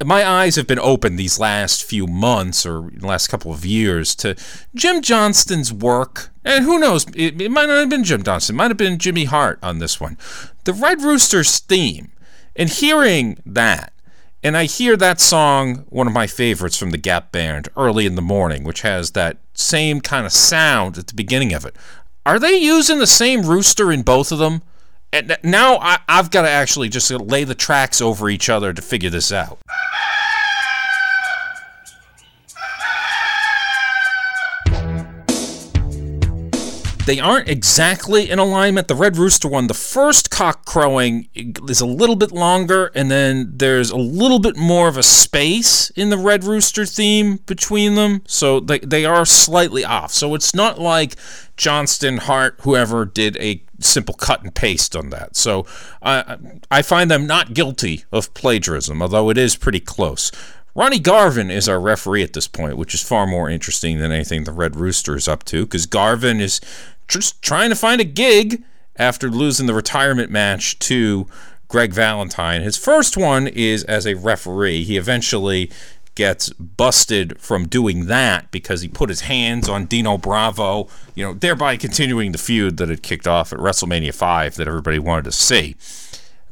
my eyes have been open these last few months or last couple of years to Jim Johnston's work. And who knows, it, it, might not have been Jim Johnston, it might have been Jimmy Hart on this one. The Red Rooster's theme. And hearing that, and I hear that song, one of my favorites from the Gap Band, Early in the Morning, which has that same kind of sound at the beginning of it. Are they using the same rooster in both of them? And now I, I've got to actually just lay the tracks over each other to figure this out. They aren't exactly in alignment. The Red Rooster one, the first cock crowing is a little bit longer, and then there's a little bit more of a space in the Red Rooster theme between them. So they, they are slightly off. So it's not like Johnston, Hart, whoever did a simple cut and paste on that. So uh, I find them not guilty of plagiarism, although it is pretty close. Ronnie Garvin is our referee at this point, which is far more interesting than anything the Red Rooster is up to, because Garvin is just trying to find a gig after losing the retirement match to Greg Valentine. His first one is as a referee. He eventually gets busted from doing that because he put his hands on Dino Bravo, you know, thereby continuing the feud that had kicked off at WrestleMania 5 that everybody wanted to see.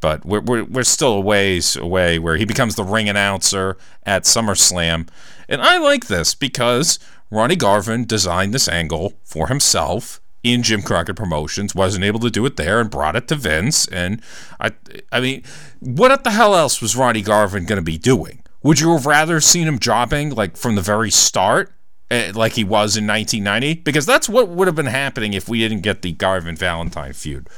But we're, we're, we're still a ways away where he becomes the ring announcer at SummerSlam. And I like this because Ronnie Garvin designed this angle for himself in Jim Crockett Promotions, wasn't able to do it there, and brought it to Vince. And I, I mean, what the hell else was Ronnie Garvin going to be doing? Would you have rather seen him jobbing like from the very start, eh, like he was in 1990? Because that's what would have been happening if we didn't get the Garvin Valentine feud.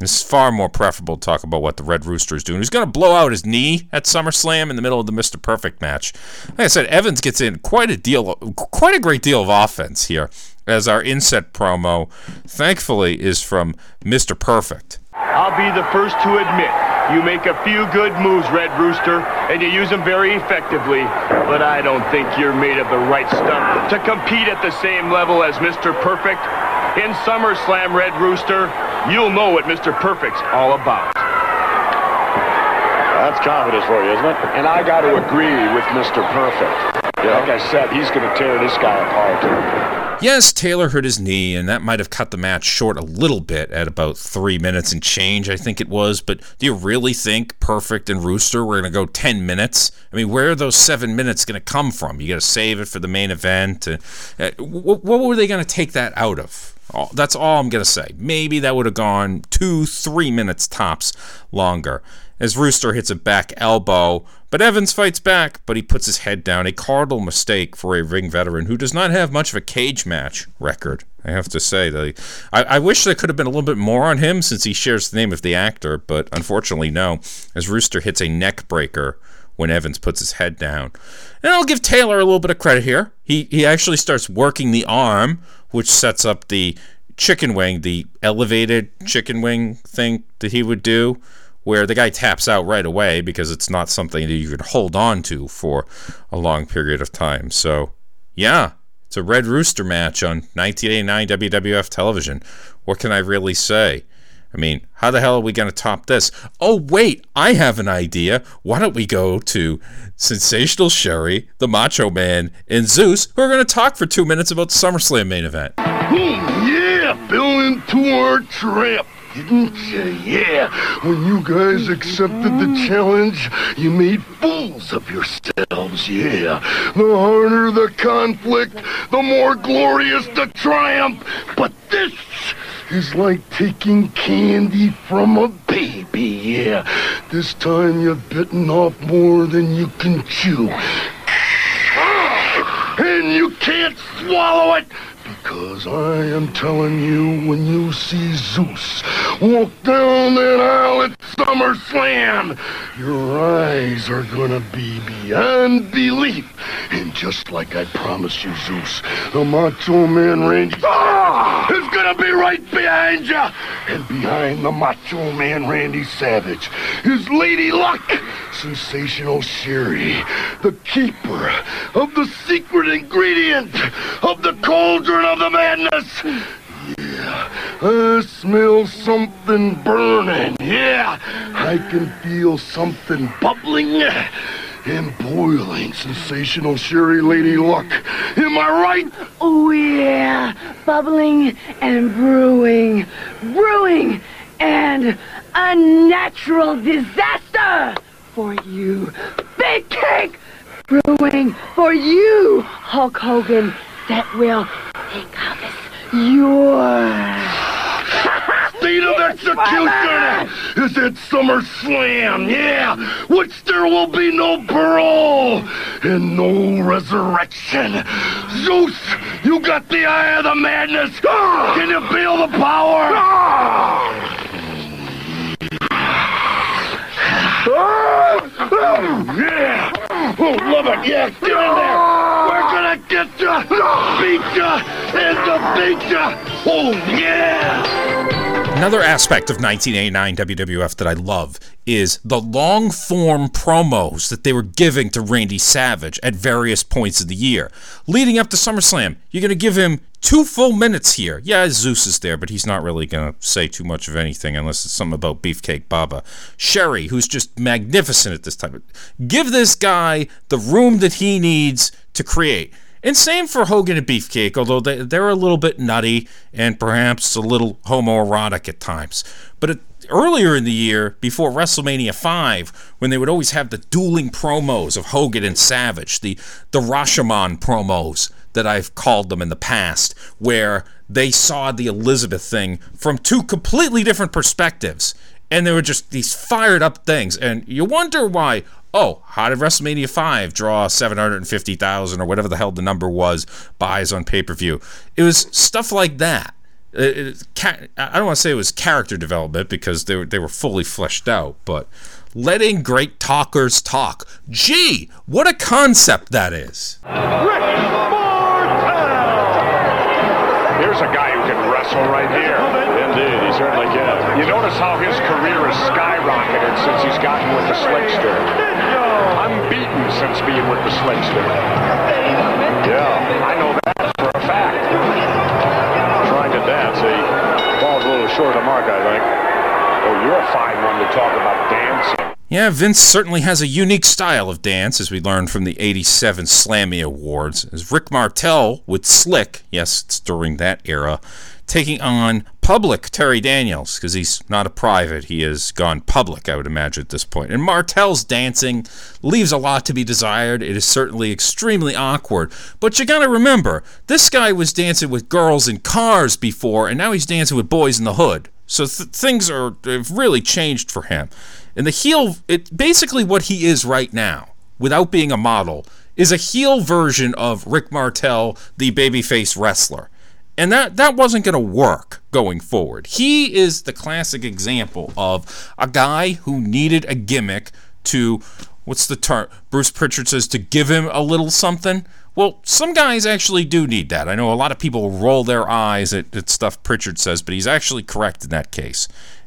It's far more preferable to talk about what the Red Rooster is doing. He's going to blow out his knee at SummerSlam in the middle of the Mr. Perfect match. Like I said, Evans gets in quite a deal, quite a great deal of offense here as our inset promo, thankfully, is from Mr. Perfect. I'll be the first to admit you make a few good moves, Red Rooster, and you use them very effectively. But I don't think you're made of the right stuff to compete at the same level as Mr. Perfect. In SummerSlam, Red Rooster, you'll know what Mr. Perfect's all about. That's confidence for you, isn't it? And I got to agree with Mr. Perfect. Yeah, like I said, he's going to tear this guy apart. Yes, Taylor hurt his knee, and that might have cut the match short a little bit at about three minutes and change, I think it was. But do you really think Perfect and Rooster were going to go 10 minutes? I mean, where are those seven minutes going to come from? You got to save it for the main event. Uh, what, what were they going to take that out of? That's all I'm going to say. Maybe that would have gone two, three minutes tops longer as Rooster hits a back elbow. But Evans fights back, but he puts his head down. A cardinal mistake for a ring veteran who does not have much of a cage match record. I have to say that I, I wish there could have been a little bit more on him since he shares the name of the actor, but unfortunately, no. As Rooster hits a neck breaker when Evans puts his head down. And I'll give Taylor a little bit of credit here. He he actually starts working the arm, which sets up the chicken wing, the elevated chicken wing thing that he would do where the guy taps out right away because it's not something that you could hold on to for a long period of time. So, yeah, it's a Red Rooster match on 1989 WWF television. What can I really say? I mean, how the hell are we going to top this? Oh, wait, I have an idea. Why don't we go to Sensational Sherri, the Macho Man, and Zeus, who are going to talk for two minutes about the SummerSlam main event? yeah, fell into our trap didn't you? Yeah. When you guys accepted the challenge, you made fools of yourselves, yeah. The harder the conflict, the more glorious the triumph. But this is like taking candy from a baby, yeah. This time you've bitten off more than you can chew. And you can't swallow it because I am telling you, when you see Zeus walk down that aisle at SummerSlam, your eyes are gonna be beyond belief. And just like I promised you, Zeus, the Macho Man Randy ah, is gonna be right behind you. And behind the Macho Man Randy Savage is Lady Luck, Sensational Sherri, the keeper of the secret ingredient of the cauldron of the madness. Yeah, I smell something burning. Yeah, I can feel something bubbling and boiling. Sensational Sherri Lady Luck. Am I right? Oh, yeah. Bubbling and brewing. Brewing and a natural disaster for you. Beefcake brewing for you, Hulk Hogan, that will office yours. State of execution is at SummerSlam, yeah, which there will be no parole and no resurrection. Zeus, you got the eye of the madness. Can you feel the power? Yeah! Oh, love it! Yeah, get in there! Gonna get! And! Oh, yeah! Another aspect of 1989 WWF that I love is the long form promos that they were giving to Randy Savage at various points of the year. Leading up to SummerSlam, you're going to give him two full minutes here. Yeah, Zeus is there, but he's not really going to say too much of anything unless it's something about Beefcake Baba. Sherri, who's just magnificent at this time. Give this guy the room that he needs to create. And same for Hogan and Beefcake, although they, they're a little bit nutty and perhaps a little homoerotic at times. But it, earlier in the year, before WrestleMania 5, when they would always have the dueling promos of Hogan and Savage, the, the Rashomon promos that I've called them in the past, where they saw the Elizabeth thing from two completely different perspectives. And they were just these fired up things. And you wonder why oh, how did WrestleMania 5 draw 750,000 or whatever the hell the number was buys on pay per view? It was stuff like that. Uh, it, it, I don't want to say it was character development because they were, they were fully fleshed out, but letting great talkers talk. Gee, what a concept that is. Here's a guy who can wrestle right here. Indeed, he certainly can. You notice how his career has skyrocketed since he's gotten with the Slickster. Unbeaten since being with the Slickster. Yeah. I know that for a fact. Trying to dance, he falls a little short of the mark, I think. Oh, you're a fine one to talk about dancing. Yeah, Vince certainly has a unique style of dance, as we learned from the 87 Slammy Awards. As Rick Martel with Slick, yes, it's during that era, taking on public Terry Daniels, because he's not a private. He has gone public, I would imagine, at this point. And Martel's dancing leaves a lot to be desired. It is certainly extremely awkward. But you gotta remember, this guy was dancing with girls in cars before, and now he's dancing with boys in the hood. So th- things are have really changed for him. And the heel, it basically what he is right now, without being a model, is a heel version of Rick Martel, the babyface wrestler. And that, that wasn't going to work going forward. He is the classic example of a guy who needed a gimmick to, what's the term? Bruce Pritchard says to give him a little something. Well, some guys actually do need that. I know a lot of people roll their eyes at, at stuff Pritchard says, but he's actually correct in that case.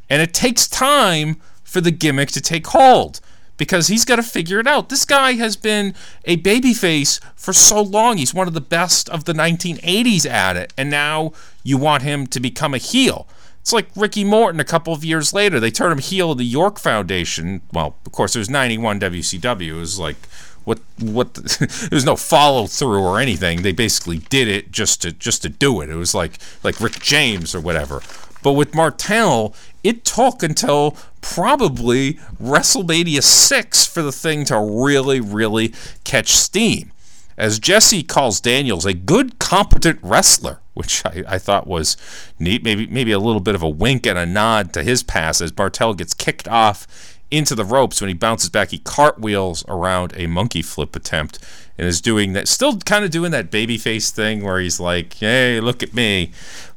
And it takes time for the gimmick to take hold because he's got to figure it out. This guy has been a babyface for so long. He's one of the best of the 1980s at it, and now you want him to become a heel. It's like Ricky Morton a couple of years later. They turned him heel of the York Foundation. Well, of course, it was 91 WCW. It was like what what the, there was no follow through or anything. They basically did it just to just to do it. It was like like Rick James or whatever. But with Martel, it took until probably WrestleMania 6 for the thing to really, really catch steam. As Jesse calls Daniels a good, competent wrestler, which I, I thought was neat. Maybe, maybe a little bit of a wink and a nod to his pass as Martel gets kicked off into the ropes when he bounces back. He cartwheels around a monkey flip attempt and is doing that, still kind of doing that babyface thing where he's like, hey, look at me.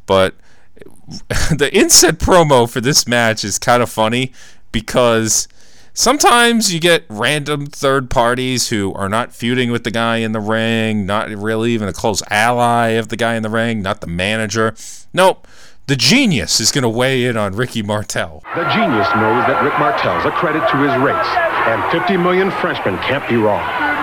But the inset promo for this match is kind of funny because sometimes you get random third parties who are not feuding with the guy in the ring, not really even a close ally of the guy in the ring, not the manager. Nope. The genius is going to weigh in on Ricky Martel. The genius knows that Rick Martel's a credit to his race, and 50 million Frenchmen can't be wrong.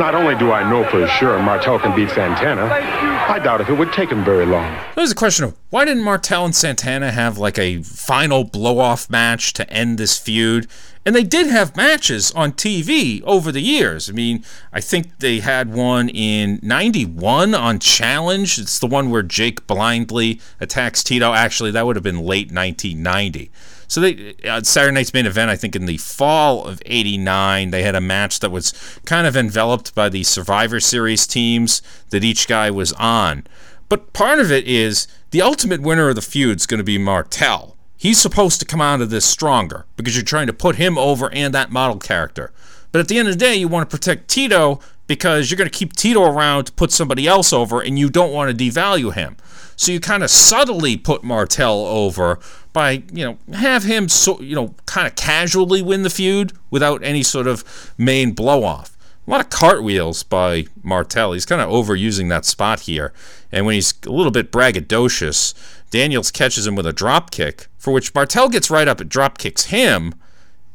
Not only do I know for sure Martel can beat Santana, I doubt if it would take him very long. There's a question of why didn't Martel and Santana have like a final blow-off match to end this feud? And they did have matches on TV over the years. I mean, I think they had one in 91 on Challenge. It's the one where Jake blindly attacks Tito. Actually, that would have been late 1990. So they uh, Saturday Night's main event, I think in the fall of '89, they had a match that was kind of enveloped by the Survivor Series teams that each guy was on. But part of it is the ultimate winner of the feud is going to be Martel. he's supposed to come out of this stronger because you're trying to put him over and that model character. But at the end of the day, you want to protect Tito because you're going to keep Tito around to put somebody else over and you don't want to devalue him. So you kind of subtly put Martel over by, you know, have him so, you know, kind of casually win the feud without any sort of main blow off. A lot of cartwheels by Martel. He's kind of overusing that spot here. And when he's a little bit braggadocious, Daniels catches him with a drop kick, for which Martel gets right up and drop kicks him,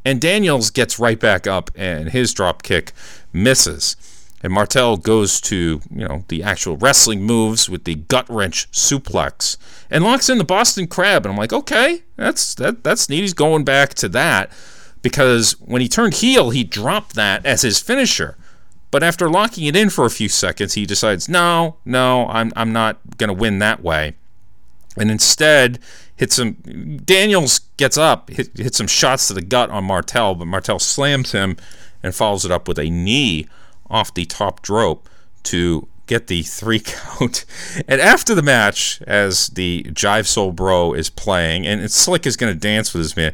and Daniels gets right back up and his drop kick misses. And Martel goes to, you know, the actual wrestling moves with the gut wrench suplex and locks in the Boston Crab. And I'm like, okay, that's that that's neat. He's going back to that because when he turned heel, he dropped that as his finisher. But after locking it in for a few seconds, he decides, no, no, I'm I'm not gonna win that way. And instead hits some Daniels gets up, hit, hits some shots to the gut on Martel, but Martel slams him and follows it up with a knee off the top rope to get the three count. And after the match, as the Jive Soul Bro is playing, and Slick is going to dance with his man,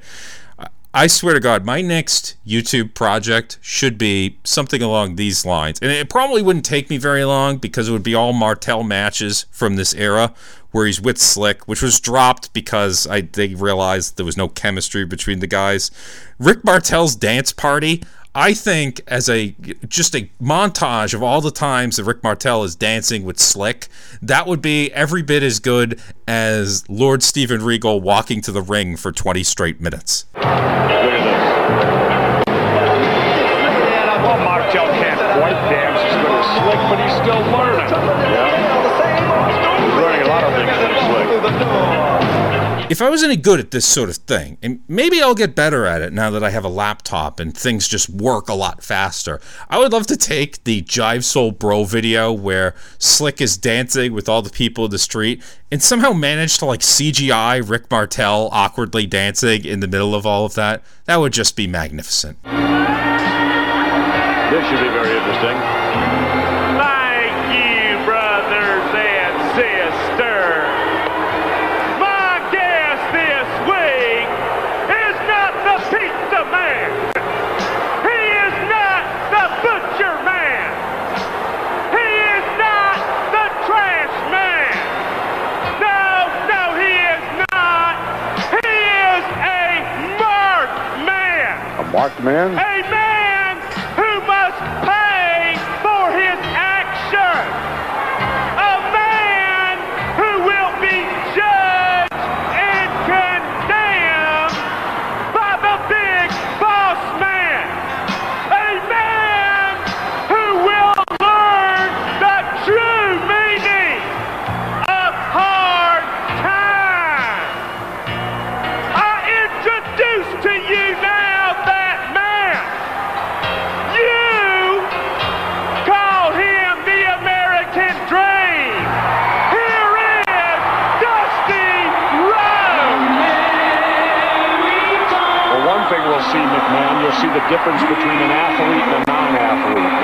I swear to God, my next YouTube project should be something along these lines. And it probably wouldn't take me very long because it would be all Martel matches from this era where he's with Slick, which was dropped because I they realized there was no chemistry between the guys. Rick Martel's dance party, I think as a just a montage of all the times that Rick Martel is dancing with Slick, that would be every bit as good as Lord Steven Regal walking to the ring for 20 straight minutes. Look at this. Well, Martel can't quite dance as good as Slick, but he's still learning. Yeah. He's learning a lot of things from Slick. If I was any good at this sort of thing, and maybe I'll get better at it now that I have a laptop and things just work a lot faster, I would love to take the Jive Soul Bro video where Slick is dancing with all the people in the street and somehow manage to like CGI Rick Martel awkwardly dancing in the middle of all of that. That would just be magnificent. This should be very interesting. Man. Man? A the difference between an athlete and a non-athlete.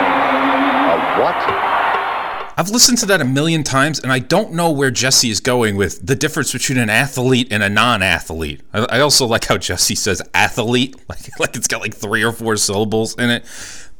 A what? I've listened to that a million times, and I don't know where Jesse is going with the difference between an athlete and a non-athlete. I, I also like how Jesse says athlete, like like it's got like three or four syllables in it.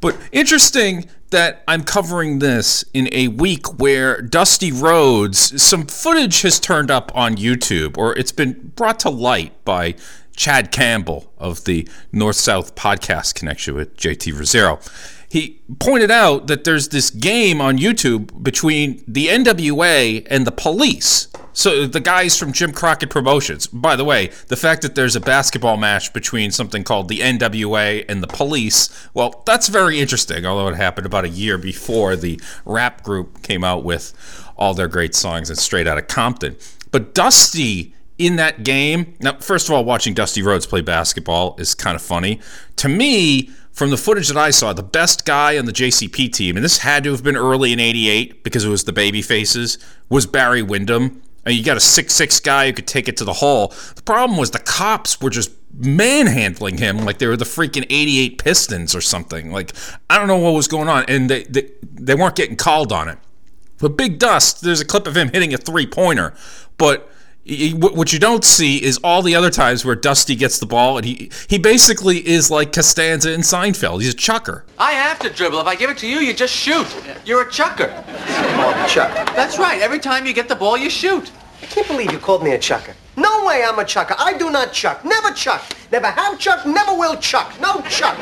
But interesting that I'm covering this in a week where Dusty Rhodes, some footage has turned up on YouTube, or it's been brought to light by Chad Campbell of the North South Podcast Connection with JT Rosero he pointed out that there's this game on YouTube between the NWA and the police. So the guys from Jim Crockett Promotions. By the way, the fact that there's a basketball match between something called the NWA and the police, well, that's very interesting, although it happened about a year before the rap group came out with all their great songs and straight out of Compton. But Dusty in that game, now, first of all, watching Dusty Rhodes play basketball is kind of funny. To me, from the footage that I saw, the best guy on the JCP team, and this had to have been early in 88 because it was the baby faces, was Barry Windham. And you got a six-six guy who could take it to the hole. The problem was the cops were just manhandling him like they were the freaking 88 Pistons or something. Like, I don't know what was going on. And they, they, they weren't getting called on it. But Big Dust, there's a clip of him hitting a three-pointer. But y- y- what you don't see is all the other times where Dusty gets the ball and he he basically is like Costanza in Seinfeld. He's a chucker. I have to dribble. If I give it to you, you just shoot. You're a chucker. Chuck. That's right. Every time you get the ball, you shoot. I can't believe you called me a chucker. No way I'm a chucker. I do not chuck. Never chuck. Never have chuck. Never will chuck. No chuck.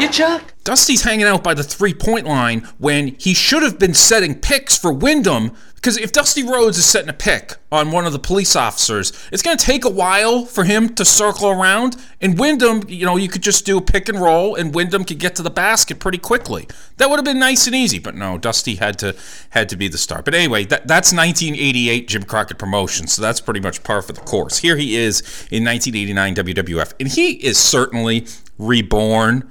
You chuck? Dusty's hanging out by the three point line when he should have been setting picks for Windham. Because if Dusty Rhodes is setting a pick on one of the police officers, it's going to take a while for him to circle around. And Windham, you know, you could just do a pick and roll, and Windham could get to the basket pretty quickly. That would have been nice and easy. But no, Dusty had to had to be the star. But anyway, that, that's 1988 Jim Crockett promotion, so that's pretty much par for the course. Here he is in 1989 WWF, and he is certainly reborn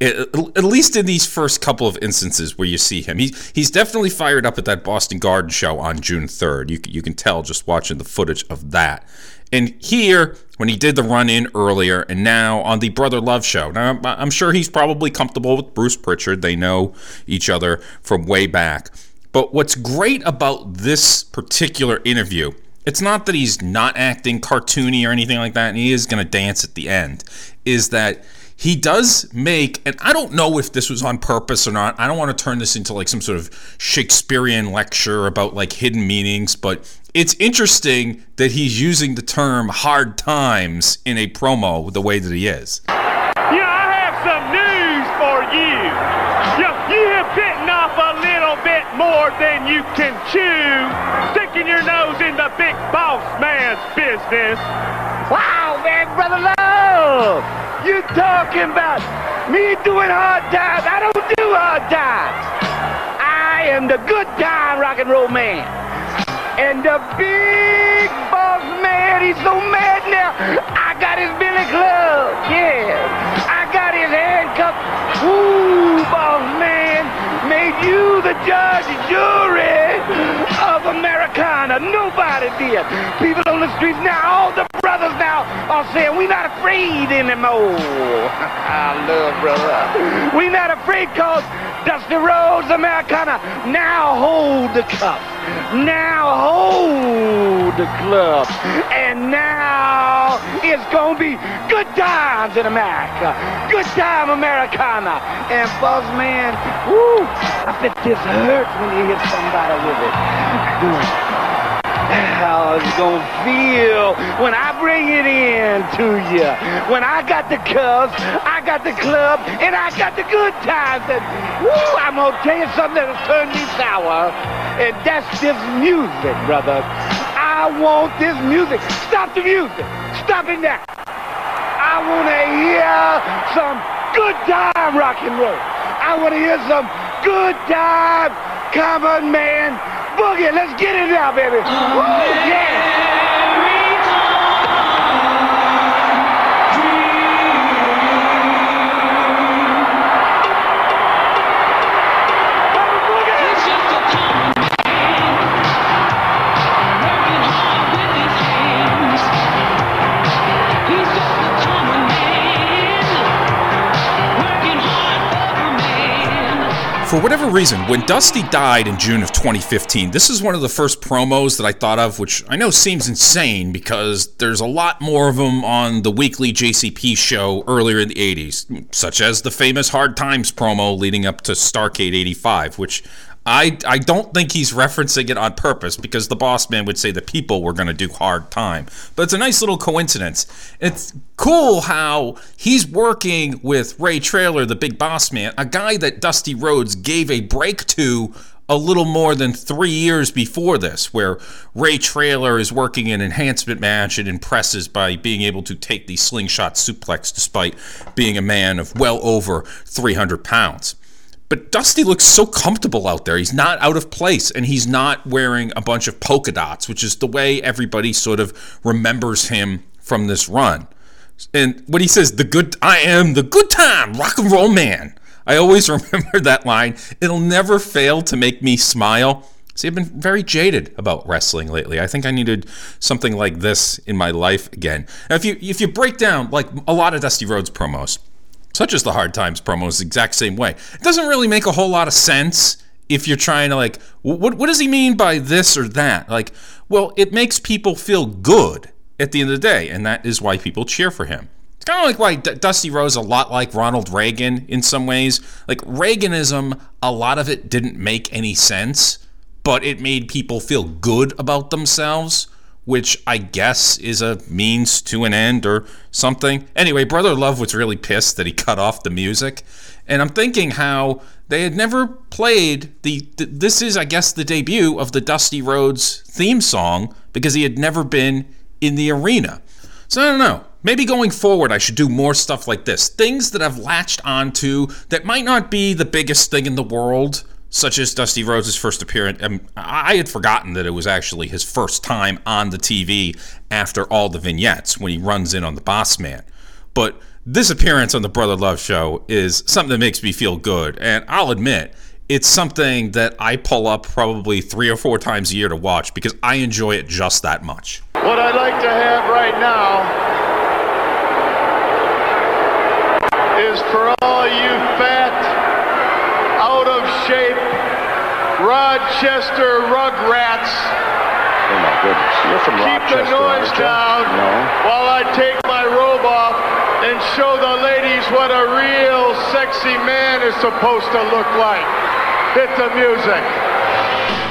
at least in these first couple of instances where you see him, he's he's definitely fired up at that Boston Garden show on June 3rd. You you can tell just watching the footage of that. And here, when he did the run in earlier, and now on the Brother Love show. Now, I'm- I'm sure he's probably comfortable with Bruce Pritchard. They know each other from way back. But what's great about this particular interview, it's not that he's not acting cartoony or anything like that, and he is going to dance at the end, is that he does make, and I don't know if this was on purpose or not. I don't want to turn this into like some sort of Shakespearean lecture about like hidden meanings, but it's interesting that he's using the term hard times in a promo the way that he is. Yeah, I have some news for you. You, you have bitten off a little bit more than you can chew, sticking your nose in the big boss man's business. Wow, man, brother love. You talking about me doing hard times? I don't do hard times. I am the good time rock and roll man. And the big boss man, he's so mad now. I got his billy club. Yeah. I got his handcuffs. Ooh, boss man. Made you the judge jury of Americana. Nobody did. People on the streets now, all the brothers now are saying we're not afraid anymore. I love brother. We're not afraid cause Dusty Rhodes Americana now hold the cup. Now hold the club. And now it's gonna be good times in America. Good time Americana. And boss man, woo, I bet this hurts when you hit somebody with it. How it's gonna feel when I bring it in to you. When I got the cuffs, I got the club, and I got the good times. And woo, I'm gonna tell you something that'll turn me sour. And that's this music, brother. I want this music. Stop the music. Stop it now. I wanna hear some good time rock and roll. I wanna hear some good time common man boogie. Let's get it now, baby. Oh, Woo, yeah. For whatever reason, when Dusty died in June of 2015, this is one of the first promos that I thought of, which I know seems insane because there's a lot more of them on the weekly JCP show earlier in the 80s, such as the famous Hard Times promo leading up to Starcade 85, which I, I don't think he's referencing it on purpose because the boss man would say the people were going to do hard time. But it's a nice little coincidence. It's cool how he's working with Ray Traylor, the big boss man, a guy that Dusty Rhodes gave a break to a little more than three years before this, where Ray Traylor is working an enhancement match and impresses by being able to take the slingshot suplex despite being a man of well over 300 pounds. But Dusty looks so comfortable out there. He's not out of place and he's not wearing a bunch of polka dots, which is the way everybody sort of remembers him from this run. And when he says, the good, I am the good time rock and roll man, I always remember that line. It'll never fail to make me smile. See, I've been very jaded about wrestling lately. I think I needed something like this in my life again. Now, if you if you break down like a lot of Dusty Rhodes promos, such as the Hard Times promos, the exact same way. It doesn't really make a whole lot of sense if you're trying to like, what what does he mean by this or that? Like, Well, it makes people feel good at the end of the day, and that is why people cheer for him. It's kind of like why D- Dusty Rose a lot like Ronald Reagan in some ways. Like Reaganism, a lot of it didn't make any sense, but it made people feel good about themselves, which I guess is a means to an end or something. Anyway, Brother Love was really pissed that he cut off the music, and I'm thinking how they had never played the, the this is I guess the debut of the Dusty Rhodes theme song because he had never been in the arena. So I don't know. Maybe going forward, I should do more stuff like this. Things that I've latched onto that might not be the biggest thing in the world, such as Dusty Rhodes' first appearance. Um, I had forgotten that it was actually his first time on the TV after all the vignettes when he runs in on the boss man. But this appearance on the Brother Love show is something that makes me feel good. And I'll admit, it's something that I pull up probably three or four times a year to watch because I enjoy it just that much. What I'd like to have right now is for all you fat, out of shape, Rochester rugrats. Oh my goodness. You're from Keep Rochester. the noise aren't you? down No. while I take my robe off and show the ladies what a real sexy man is supposed to look like. Hit the music.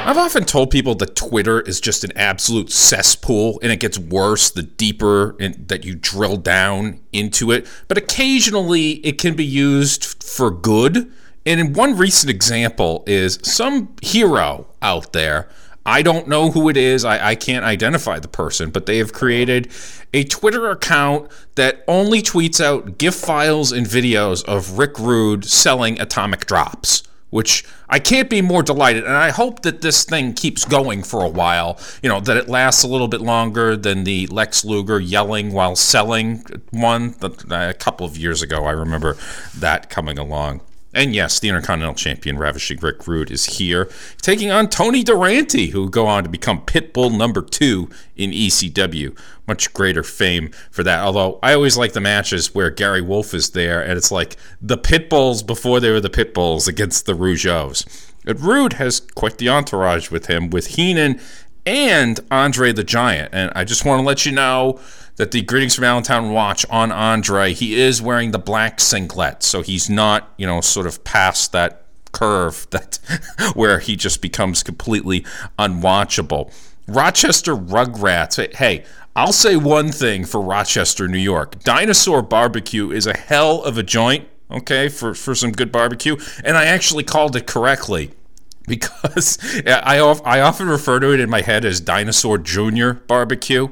I've often told people that Twitter is just an absolute cesspool and it gets worse the deeper in, that you drill down into it. But occasionally it can be used for good. And one recent example is some hero out there. I don't know who it is. I, I can't identify the person, but they have created a Twitter account that only tweets out GIF files and videos of Rick Rude selling atomic drops which I can't be more delighted. And I hope that this thing keeps going for a while, you know, that it lasts a little bit longer than the Lex Luger yelling while selling one a couple of years ago. I remember that coming along. And yes, the Intercontinental Champion Ravishing Rick Rude is here, taking on Tony Durante, who will go on to become Pitbull number two in ECW. Much greater fame for that. Although I always like the matches where Gary Wolfe is there, and it's like the Pitbulls before they were the Pitbulls against the Rougeaus. But Rude has quite the entourage with him, with Heenan and Andre the Giant. And I just want to let you know that the Greetings from Allentown watch on Andre, he is wearing the black singlet. So he's not, you know, sort of past that curve that where he just becomes completely unwatchable. Rochester Rugrats. Hey, I'll say one thing for Rochester, New York. Dinosaur Barbecue is a hell of a joint, okay, for, for some good barbecue. And I actually called it correctly because I, I often refer to it in my head as Dinosaur Junior Barbecue.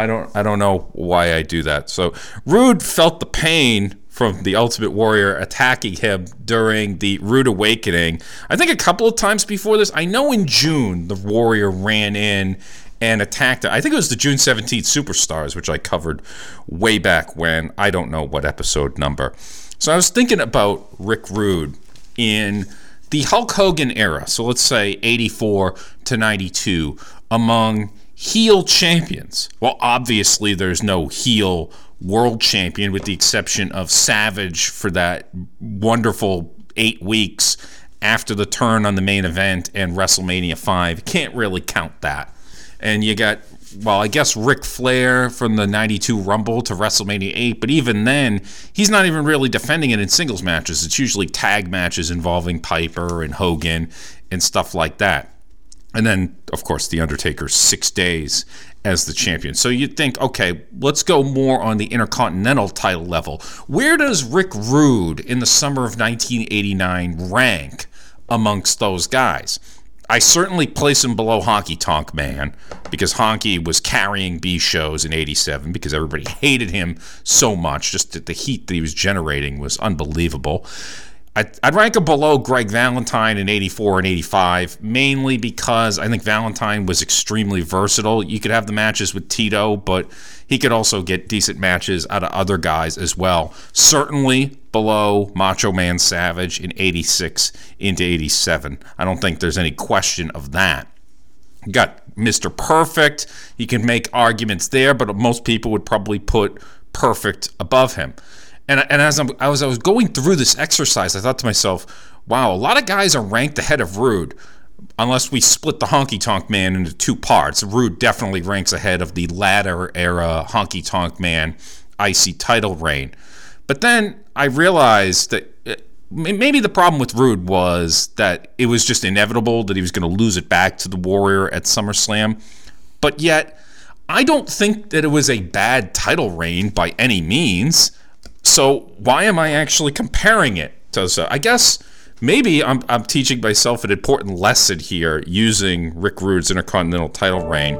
I don't I don't know why I do that. So Rude felt the pain from the Ultimate Warrior attacking him during the Rude Awakening. I think a couple of times before this. I know in June the Warrior ran in and attacked it. I think it was the June 17th Superstars, which I covered way back when. I don't know what episode number. So I was thinking about Rick Rude in the Hulk Hogan era. So let's say 84 to 92 among heel champions. Well, obviously, there's no heel world champion with the exception of Savage for that wonderful eight weeks after the turn on the main event and WrestleMania 5. Can't really count that. And you got, well, I guess Ric Flair from the 92 Rumble to WrestleMania 8, but even then, he's not even really defending it in singles matches. It's usually tag matches involving Piper and Hogan and stuff like that. And then, of course, The Undertaker's six days as the champion. So you'd think, okay, let's go more on the Intercontinental title level. Where does Rick Rude in the summer of 1989 rank amongst those guys? I certainly place him below Honky Tonk Man because Honky was carrying B shows in 87 because everybody hated him so much. Just the heat that he was generating was unbelievable. I'd, rank him below Greg Valentine in 84 and 85, mainly because I think Valentine was extremely versatile. You could have the matches with Tito, but he could also get decent matches out of other guys as well. Certainly below Macho Man Savage in 86 into 87. I don't think there's any question of that. You got Mr. Perfect. You can make arguments there, but most people would probably put Perfect above him. And, and as, I'm, as I was going through this exercise, I thought to myself, wow, a lot of guys are ranked ahead of Rude. unless we split the Honky Tonk Man into two parts. Rude definitely ranks ahead of the latter era Honky Tonk Man IC title reign. But then I realized that uh, maybe the problem with Rude was that it was just inevitable that he was going to lose it back to the Warrior at SummerSlam. But yet, I don't think that it was a bad title reign by any means. So why am I actually comparing it to? So I guess maybe I'm, I'm teaching myself an important lesson here using Rick Rude's Intercontinental title reign.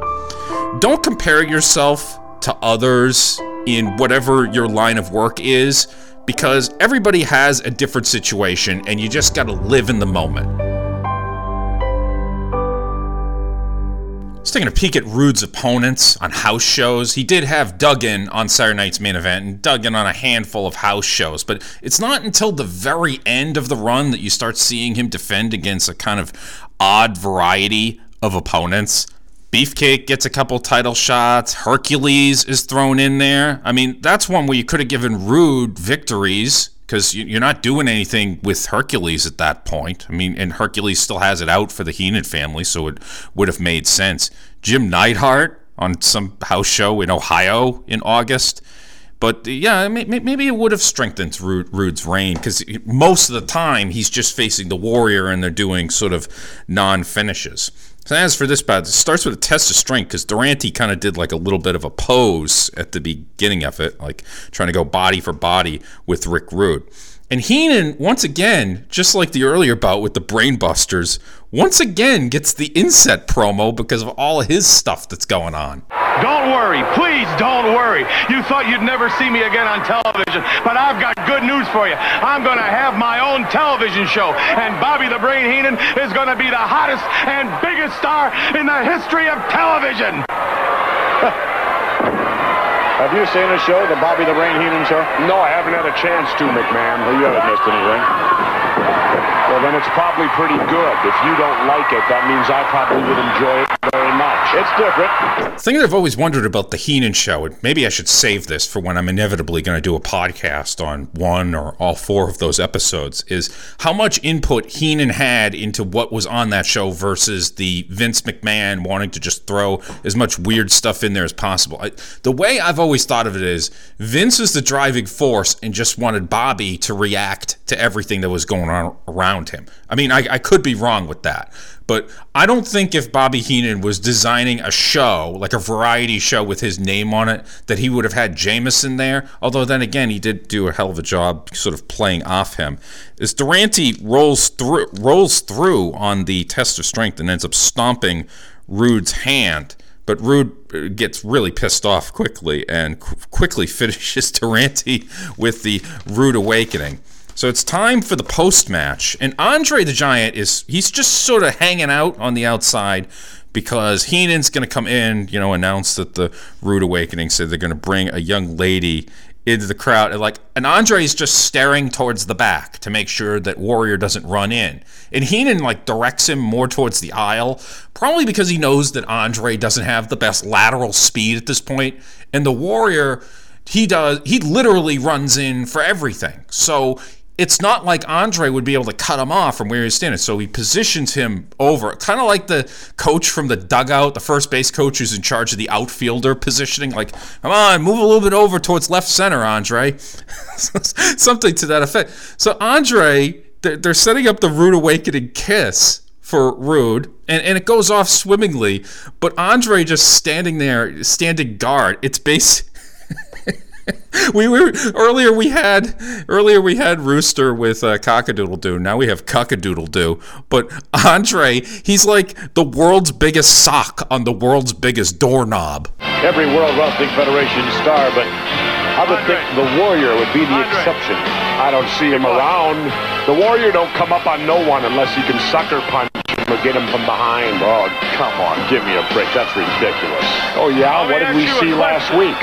Don't compare yourself to others in whatever your line of work is because everybody has a different situation and you just got to live in the moment. Taking a peek at Rude's opponents on house shows. He did have Duggan on Saturday Night's main event and Duggan on a handful of house shows, but it's not until the very end of the run that you start seeing him defend against a kind of odd variety of opponents. Beefcake gets a couple title shots. Hercules is thrown in there. I mean, that's one where you could have given Rude victories because you're not doing anything with Hercules at that point. I mean, and Hercules still has it out for the Heenan family, so it would have made sense. Jim Neidhart on some house show in Ohio in August. But yeah, maybe it would have strengthened Rude's reign because most of the time he's just facing the Warrior and they're doing sort of non finishes. So as for this bout, it starts with a test of strength because Durante kind of did like a little bit of a pose at the beginning of it, like trying to go body for body with Rick Rude. And Heenan, once again, just like the earlier bout with the Brainbusters, once again gets the inset promo because of all of his stuff that's going on. Don't worry. Please don't worry. You thought you'd never see me again on television, but I've got good news for you. I'm going to have my own television show, and Bobby the Brain Heenan is going to be the hottest and biggest star in the history of television. Have you seen a show, the Bobby the Brain Heenan show? No, I haven't had a chance to, McMahon. Well, you haven't missed anything. Well, then it's probably pretty good. If you don't like it, that means I probably would enjoy it very much. It's different. The thing that I've always wondered about the Heenan show, and maybe I should save this for when I'm inevitably going to do a podcast on one or all four of those episodes, is how much input Heenan had into what was on that show versus the Vince McMahon wanting to just throw as much weird stuff in there as possible. I, the way I've always thought of it is Vince was the driving force and just wanted Bobby to react to everything that was going on around him. I mean, I, I could be wrong with that, but I don't think if Bobby Heenan was designing a show, like a variety show with his name on it, that he would have had Jameson there. Although then again, he did do a hell of a job sort of playing off him. As Durante rolls through rolls through on the test of strength and ends up stomping Rude's hand. But Rude uh, gets really pissed off quickly and qu- quickly finishes Durante with the Rude Awakening. So it's time for the post match. And Andre the Giant is, he's just sort of hanging out on the outside because Heenan's going to come in, you know, announce that the Rude Awakening said they're going to bring a young lady into the crowd. And like, and Andre's just staring towards the back to make sure that Warrior doesn't run in. And Heenan like directs him more towards the aisle, probably because he knows that Andre doesn't have the best lateral speed at this point. And the Warrior, he does, he literally runs in for everything. So it's not like Andre would be able to cut him off from where he's standing. So he positions him over, kind of like the coach from the dugout, the first base coach who's in charge of the outfielder positioning. Like, come on, move a little bit over towards left center, Andre. Something to that effect. So Andre, they're setting up the Rude Awakening kiss for Rude, and, and it goes off swimmingly. But Andre just standing there, standing guard. It's base we were earlier we had earlier we had Rooster with uh, Cockadoodle Doo. Now we have Cockadoodle Doo. But Andre, he's like the world's biggest sock on the world's biggest doorknob. Every World Wrestling Federation star, but I would think the Warrior would be the exception. I don't see him around. The Warrior don't come up on no one unless he can sucker punch him or get him from behind. Oh, come on, give me a break. That's ridiculous. Oh yeah, what did we see last week?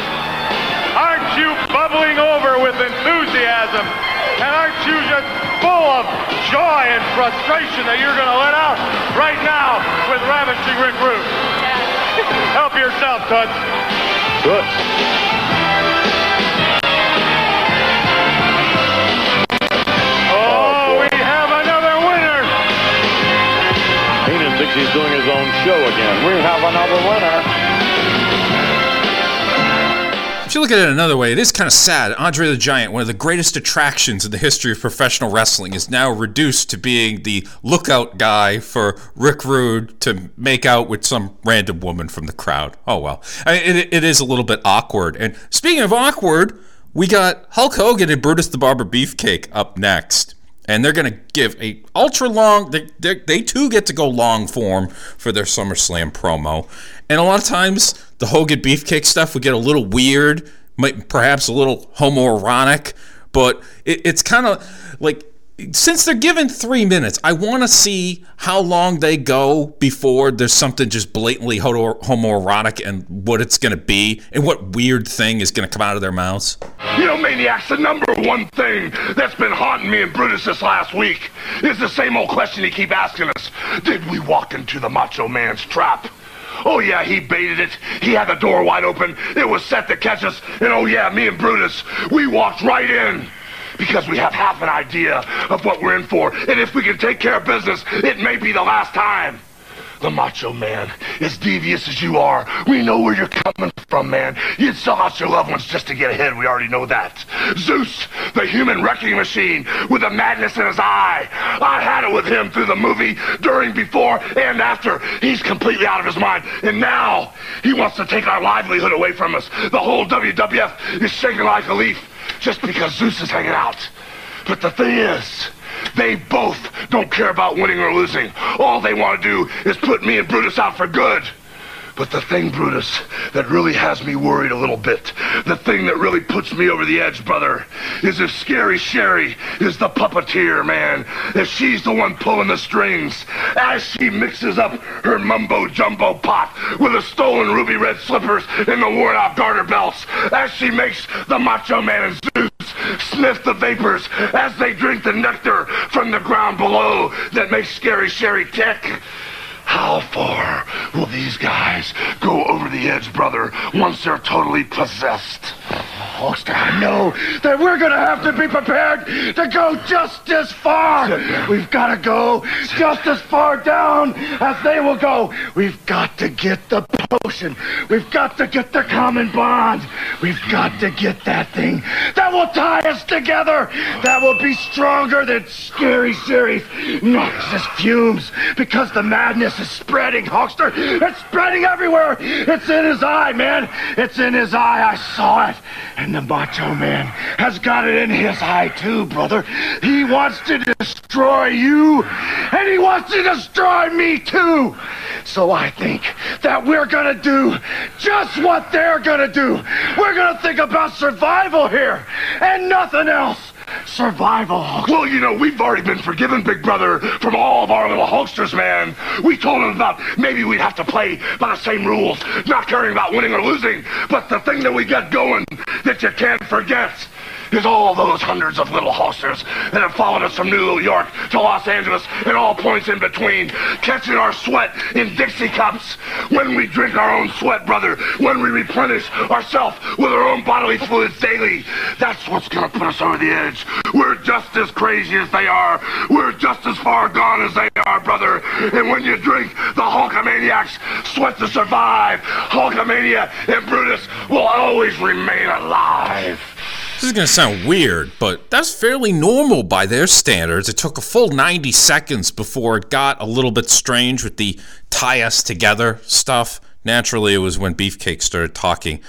Aren't you bubbling over with enthusiasm? And aren't you just full of joy and frustration that you're going to let out right now with Ravishing Rick Rude? Help yourself, Toots. Toots. Oh, oh, we have another winner. Heenan he's doing his own show again. We have another winner. You look at it another way, it is kind of sad. Andre the Giant, one of the greatest attractions in the history of professional wrestling, is now reduced to being the lookout guy for Rick Rude to make out with some random woman from the crowd. Oh well, I mean, it, it is a little bit awkward. And speaking of awkward, we got Hulk Hogan and Brutus the Barber Beefcake up next. And they're going to give a ultra long. They, they too get to go long form for their SummerSlam promo, and a lot of times the Hogan Beefcake stuff would get a little weird, might perhaps a little homoerotic, but it, it's kind of like since they're given three minutes, I want to see how long they go before there's something just blatantly homoerotic and what it's going to be and what weird thing is going to come out of their mouths. You know, Maniacs, the number one thing that's been haunting me and Brutus this last week is the same old question he keep asking us. Did we walk into the Macho Man's trap? Oh yeah, he baited it. He had the door wide open. It was set to catch us. And oh yeah, me and Brutus, we walked right in. Because we have half an idea of what we're in for. And if we can take care of business, it may be the last time. The Macho Man, as devious as you are, we know where you're coming from, man. You'd sell out your loved ones just to get ahead. We already know that. Zeus, the human wrecking machine, with the madness in his eye. I had it with him through the movie, during, before, and after. He's completely out of his mind. And now, he wants to take our livelihood away from us. The whole WWF is shaking like a leaf just because Zeus is hanging out. But the thing is, they both don't care about winning or losing. All they want to do is put me and Brutus out for good. But the thing, Brutus, that really has me worried a little bit, the thing that really puts me over the edge, brother, is if Scary Sherri is the puppeteer, man. If she's the one pulling the strings, as she mixes up her mumbo jumbo pot with the stolen ruby red slippers and the worn out garter belts, as she makes the Macho Man and Zeus sniff the vapors as they drink the nectar from the ground below that makes Scary Sherri tick. How far will these guys go over the edge, brother, once they're totally possessed? Hulkster, I know that we're gonna have to be prepared to go just as far. We've got to go just as far down as they will go. We've got to get the potion. We've got to get the common bond. We've got to get that thing that will tie us together. That will be stronger than scary Sherri's noxious fumes because the madness is spreading, Hulkster. It's spreading everywhere. It's in his eye, man. It's in his eye. I saw it. And the Macho Man has got it in his eye too, brother. He wants to destroy you, and he wants to destroy me too. So I think that we're gonna do just what they're gonna do. We're gonna think about survival here, and nothing else. Survival. Well, you know, we've already been forgiven, Big Brother, from all of our little Hulksters, man. We told them about maybe we'd have to play by the same rules, not caring about winning or losing. But the thing that we got going that you can't forget is all those hundreds of little Hulksters that have followed us from New York to Los Angeles and all points in between, catching our sweat in Dixie cups. When we drink our own sweat, brother, when we replenish ourselves with our own bodily fluids daily, that's what's gonna put us over the edge. We're just as crazy as they are. We're just as far gone as they are, brother. And when you drink the Hulkamaniacs sweat to survive, Hulkamania and Brutus will always remain alive. This is going to sound weird, but that's fairly normal by their standards. It took a full 90 seconds before it got a little bit strange with the tie us together stuff. Naturally, it was when Beefcake started talking.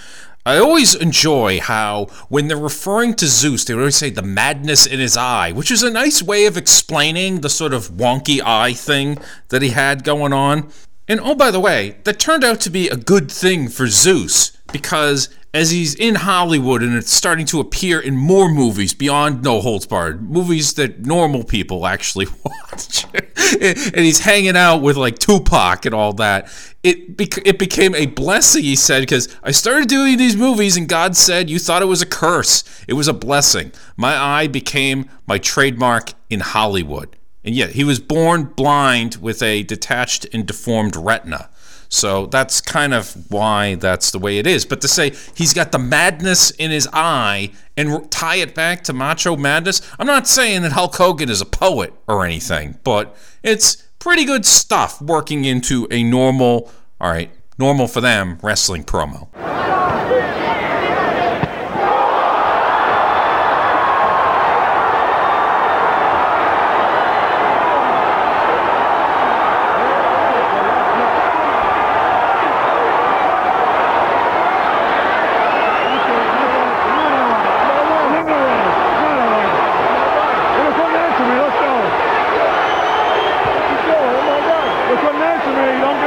I always enjoy how, when they're referring to Zeus, they always say the madness in his eye, which is a nice way of explaining the sort of wonky eye thing that he had going on. And oh, by the way, that turned out to be a good thing for Zeus because as he's in Hollywood and it's starting to appear in more movies beyond No Holds Barred, movies that normal people actually watch, and he's hanging out with like Tupac and all that. It bec- it became a blessing, he said, because I started doing these movies and God said you thought it was a curse. It was a blessing. My eye became my trademark in Hollywood. And yet, he was born blind with a detached and deformed retina. So that's kind of why that's the way it is. But to say he's got the madness in his eye and tie it back to macho madness, I'm not saying that Hulk Hogan is a poet or anything, but it's pretty good stuff working into a normal, all right, normal for them wrestling promo.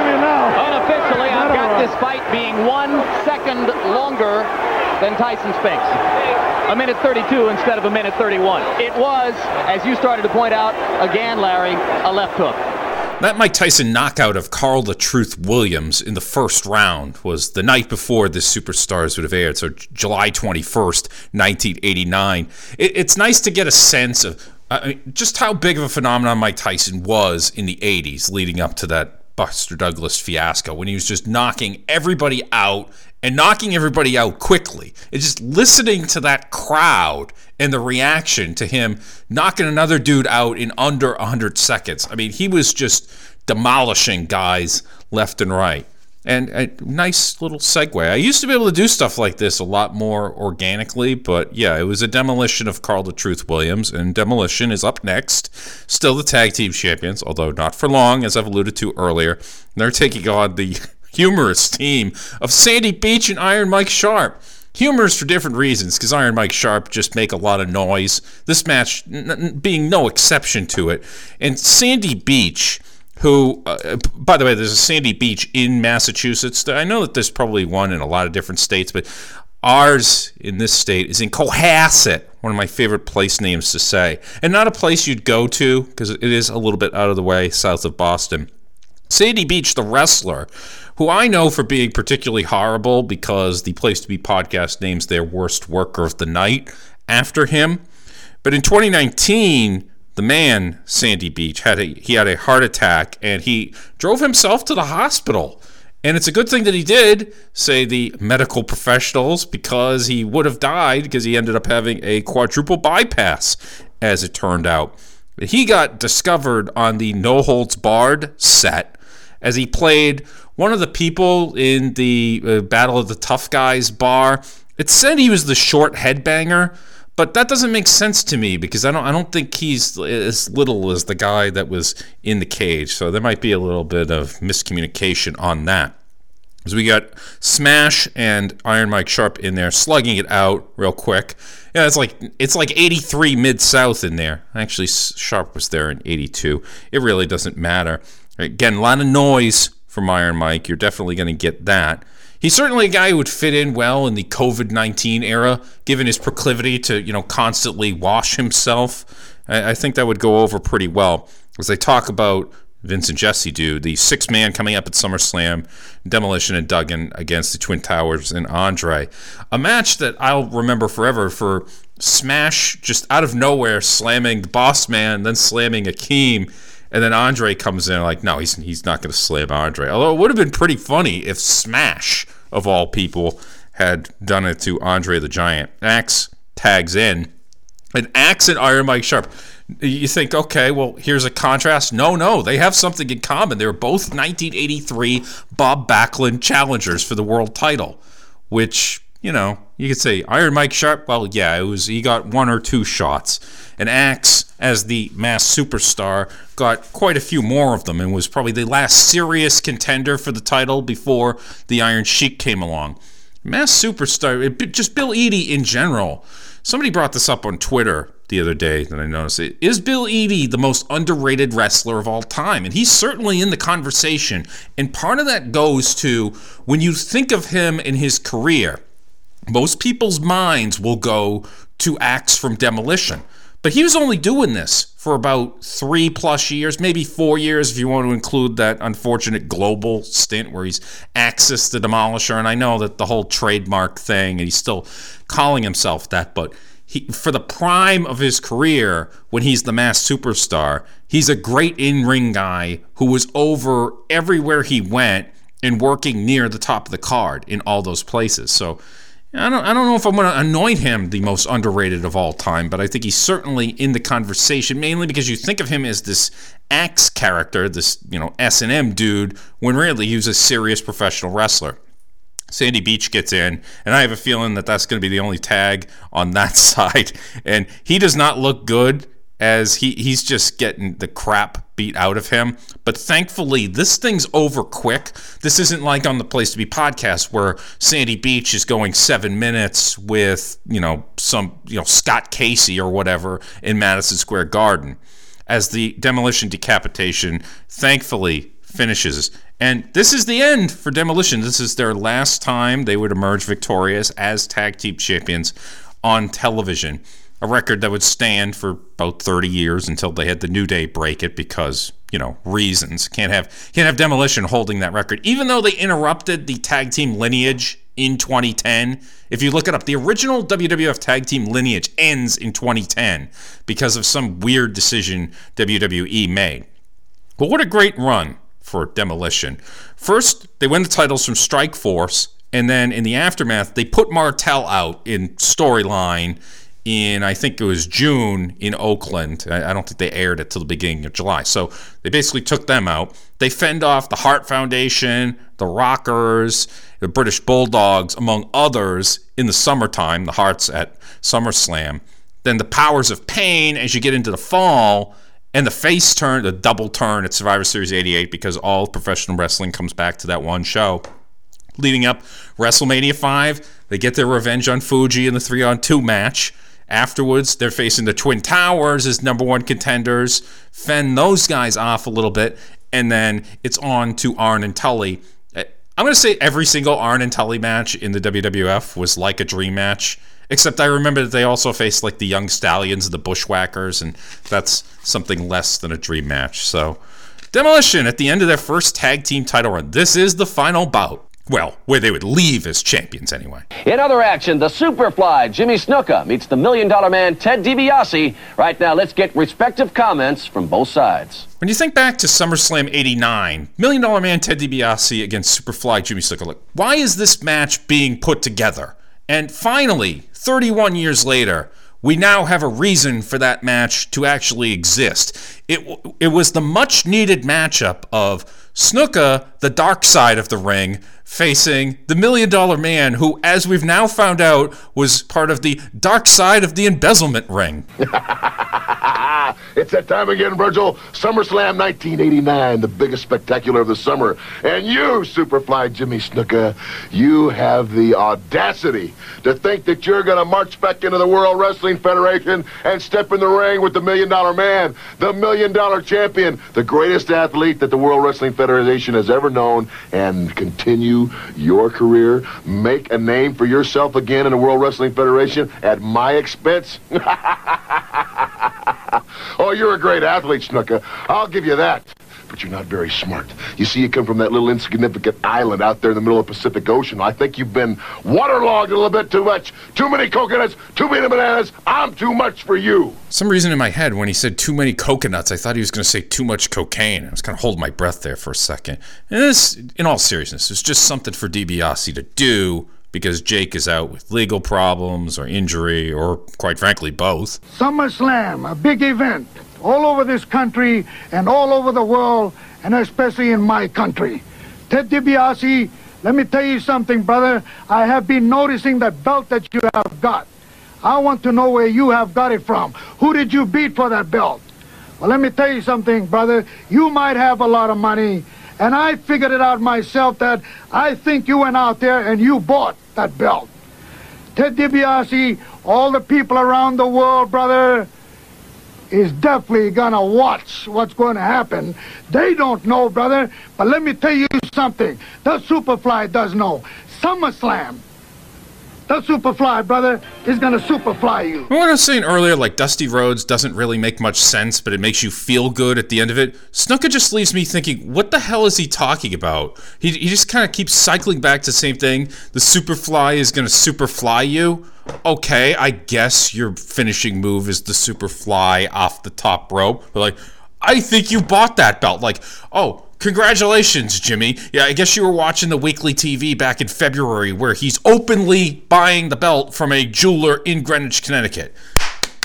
Unofficially, I've got this fight being one second longer than Tyson Spinks. A minute 32 instead of a minute 31. It was, as you started to point out, again, Larry, a left hook. That Mike Tyson knockout of Carl the Truth Williams in the first round was the night before the Superstars would have aired, so July 21st, 1989. It, it's nice to get a sense of uh, just how big of a phenomenon Mike Tyson was in the 80s leading up to that Buster Douglas fiasco when he was just knocking everybody out and knocking everybody out quickly. It's just listening to that crowd and the reaction to him knocking another dude out in under 100 seconds. I mean, he was just demolishing guys left and right. And a nice little segue. I used to be able to do stuff like this a lot more organically, but yeah, it was a demolition of Carl the Truth Williams, and Demolition is up next. Still the tag team champions, although not for long, as I've alluded to earlier. They're taking on the humorous team of Sandy Beach and Iron Mike Sharpe. Humorous for different reasons, because Iron Mike Sharpe just make a lot of noise. This match n- being no exception to it. And Sandy Beach who, uh, by the way, there's a Sandy Beach in Massachusetts. I know that there's probably one in a lot of different states, but ours in this state is in Cohasset, one of my favorite place names to say, and not a place you'd go to because it is a little bit out of the way south of Boston. Sandy Beach, the wrestler, who I know for being particularly horrible because the Place to Be podcast names their worst worker of the night after him. But in 2019, the man Sandy Beach had a he had a heart attack and he drove himself to the hospital. And it's a good thing that he did, say the medical professionals, because he would have died because he ended up having a quadruple bypass, as it turned out. He got discovered on the No Holds Barred set as he played one of the people in the uh, Battle of the Tough Guys bar. It said he was the short headbanger, but that doesn't make sense to me because I don't I don't think he's as little as the guy that was in the cage. So there might be a little bit of miscommunication on that. As we got Smash and Iron Mike Sharpe in there, slugging it out real quick. Yeah, it's like it's like 83 mid south in there. Actually, Sharpe was there in 82. It really doesn't matter. Again, a lot of noise from Iron Mike. You're definitely going to get that. He's certainly a guy who would fit in well in the COVID 19 era, given his proclivity to, you know, constantly wash himself. I, I think that would go over pretty well. As they talk about Vince and Jesse do, the six man coming up at SummerSlam, Demolition and Duggan against the Twin Towers and Andre. A match that I'll remember forever for Smash just out of nowhere slamming the boss man, then slamming Akeem. And then Andre comes in like, no, he's he's not going to slam Andre. Although it would have been pretty funny if Smash, of all people, had done it to Andre the Giant. Axe tags in, and Axe and Iron Mike Sharpe. You think, okay, well, here's a contrast. No, no, they have something in common. They were both 1983 Bob Backlund challengers for the world title, which you know, you could say Iron Mike Sharpe. Well, yeah, it was he got one or two shots. And Axe, as the Masked Superstar, got quite a few more of them and was probably the last serious contender for the title before the Iron Sheik came along. Masked Superstar, just Bill Eadie in general. Somebody brought this up on Twitter the other day that I noticed. Is Bill Eadie the most underrated wrestler of all time? And he's certainly in the conversation. And part of that goes to when you think of him in his career most people's minds will go to Axe from Demolition. But he was only doing this for about three plus years, maybe four years if you want to include that unfortunate global stint where he's Axis the Demolisher. And I know that the whole trademark thing, and he's still calling himself that, but he, for the prime of his career, when he's the Masked Superstar, he's a great in ring guy who was over everywhere he went and working near the top of the card in all those places. So I don't, I don't know if I'm going to anoint him the most underrated of all time, but I think he's certainly in the conversation, mainly because you think of him as this Axe character, this you know S and M dude, when really he was a serious professional wrestler. Sandy Beach gets in, and I have a feeling that that's going to be the only tag on that side. And he does not look good as he, he's just getting the crap beat out of him. But thankfully, this thing's over quick. This isn't like on the Place to Be podcast where Sandy Beach is going seven minutes with, you know, some, you know, Scott Casey or whatever in Madison Square Garden. As the demolition decapitation thankfully finishes. And this is the end for Demolition. This is their last time they would emerge victorious as tag team champions on television a record that would stand for about 30 years until they had the New Day break it because, you know, reasons. Can't have can't have Demolition holding that record. Even though they interrupted the tag team lineage in 2010, if you look it up, the original WWF tag team lineage ends in 2010 because of some weird decision WWE made. But what a great run for Demolition. First, they win the titles from Strike Force, and then in the aftermath, they put Martel out in storyline in I think it was June in Oakland. I, don't think they aired it till the beginning of July. So they basically took them out. They fend off the Hart Foundation, the Rockers, the British Bulldogs, among others, in the summertime. The Harts at SummerSlam. Then the Powers of Pain as you get into the fall. And the face turn, the double turn at Survivor Series 88 because all professional wrestling comes back to that one show. Leading up WrestleMania 5, they get their revenge on Fuji in the 3 on 2 match. Afterwards, they're facing the Twin Towers as number one contenders, fend those guys off a little bit, and then it's on to Arn and Tully. Eh, I'm going to say every single Arn and Tully match in the WWF was like a dream match, except I remember that they also faced like the Young Stallions and the Bushwhackers, and that's something less than a dream match. So, Demolition at the end of their first tag team title run. This is the final bout. Well, where they would leave as champions anyway. In other action, the Superfly Jimmy Snuka meets the Million Dollar Man Ted DiBiase. Right now, let's get respective comments from both sides. When you think back to SummerSlam 89, Million Dollar Man Ted DiBiase against Superfly Jimmy Snuka, like, why is this match being put together? And finally, 31 years later, we now have a reason for that match to actually exist. It, it was the much needed matchup of Snuka, the dark side of the ring, facing the Million Dollar Man, who, as we've now found out, was part of the dark side of the embezzlement ring. it's that time again, Virgil. SummerSlam 1989, the biggest spectacular of the summer. And you, Superfly Jimmy Snuka, you have the audacity to think that you're going to march back into the World Wrestling Federation and step in the ring with the Million Dollar Man, the Million Dollar Champion, the greatest athlete that the World Wrestling Federation has ever known, and your career, make a name for yourself again in the World Wrestling Federation at my expense? oh, you're a great athlete, Snuka. I'll give you that. But you're not very smart. You see, you come from that little insignificant island out there in the middle of the Pacific Ocean. I think you've been waterlogged a little bit too much. Too many coconuts, too many bananas. I'm too much for you. Some reason in my head, when he said too many coconuts, I thought he was going to say too much cocaine. I was kind of holding my breath there for a second. And this, in all seriousness, is just something for DiBiase to do because Jake is out with legal problems or injury or, quite frankly, both. SummerSlam, a big event all over this country and all over the world, and especially in my country. Ted DiBiase, let me tell you something, brother. I have been noticing that belt that you have got. I want to know where you have got it from. Who did you beat for that belt? Well, let me tell you something, brother. You might have a lot of money, and I figured it out myself that I think you went out there and you bought that belt. Ted DiBiase, all the people around the world, brother, is definitely gonna watch what's going to happen. They don't know, brother, but let me tell you something. The Superfly does know. SummerSlam that Superfly, brother, is gonna Superfly you. What I was saying earlier, like Dusty Rhodes doesn't really make much sense, but it makes you feel good at the end of it. Snuka just leaves me thinking, what the hell is he talking about? He, he just kind of keeps cycling back to the same thing. The Superfly is gonna Superfly you. Okay, I guess your finishing move is the Superfly off the top rope. But like, I think you bought that belt. Like, oh, Congratulations, Jimmy. Yeah, I guess you were watching the weekly TV back in February where he's openly buying the belt from a jeweler in Greenwich, Connecticut.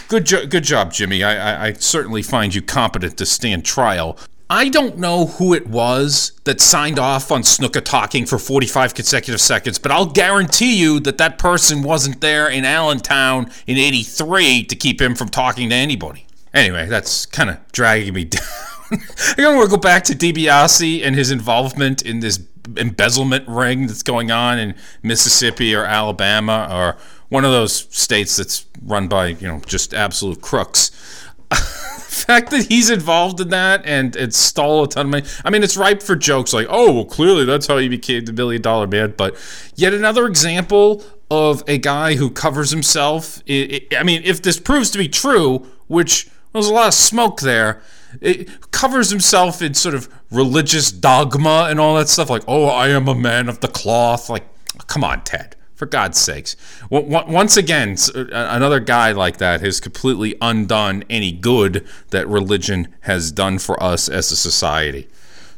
Good, jo- good job, Jimmy. I, I, I certainly find you competent to stand trial. I don't know who it was that signed off on Snuka talking for 45 consecutive seconds, but I'll guarantee you that that person wasn't there in Allentown in 83 to keep him from talking to anybody. Anyway, that's kind of dragging me down. I want to go back to DiBiase and his involvement in this embezzlement ring that's going on in Mississippi or Alabama or one of those states that's run by, you know, just absolute crooks. the fact that he's involved in that and it stole a ton of money. I mean, it's ripe for jokes like, oh, well, clearly that's how he became the billion dollar man. But yet another example of a guy who covers himself. I mean, if this proves to be true, which there's a lot of smoke there, it covers himself in sort of religious dogma and all that stuff. Like, oh, I am a man of the cloth. Like, come on, Ted for God's sakes. Once again, uh, another guy like that has completely undone any good that religion has done for us as a society.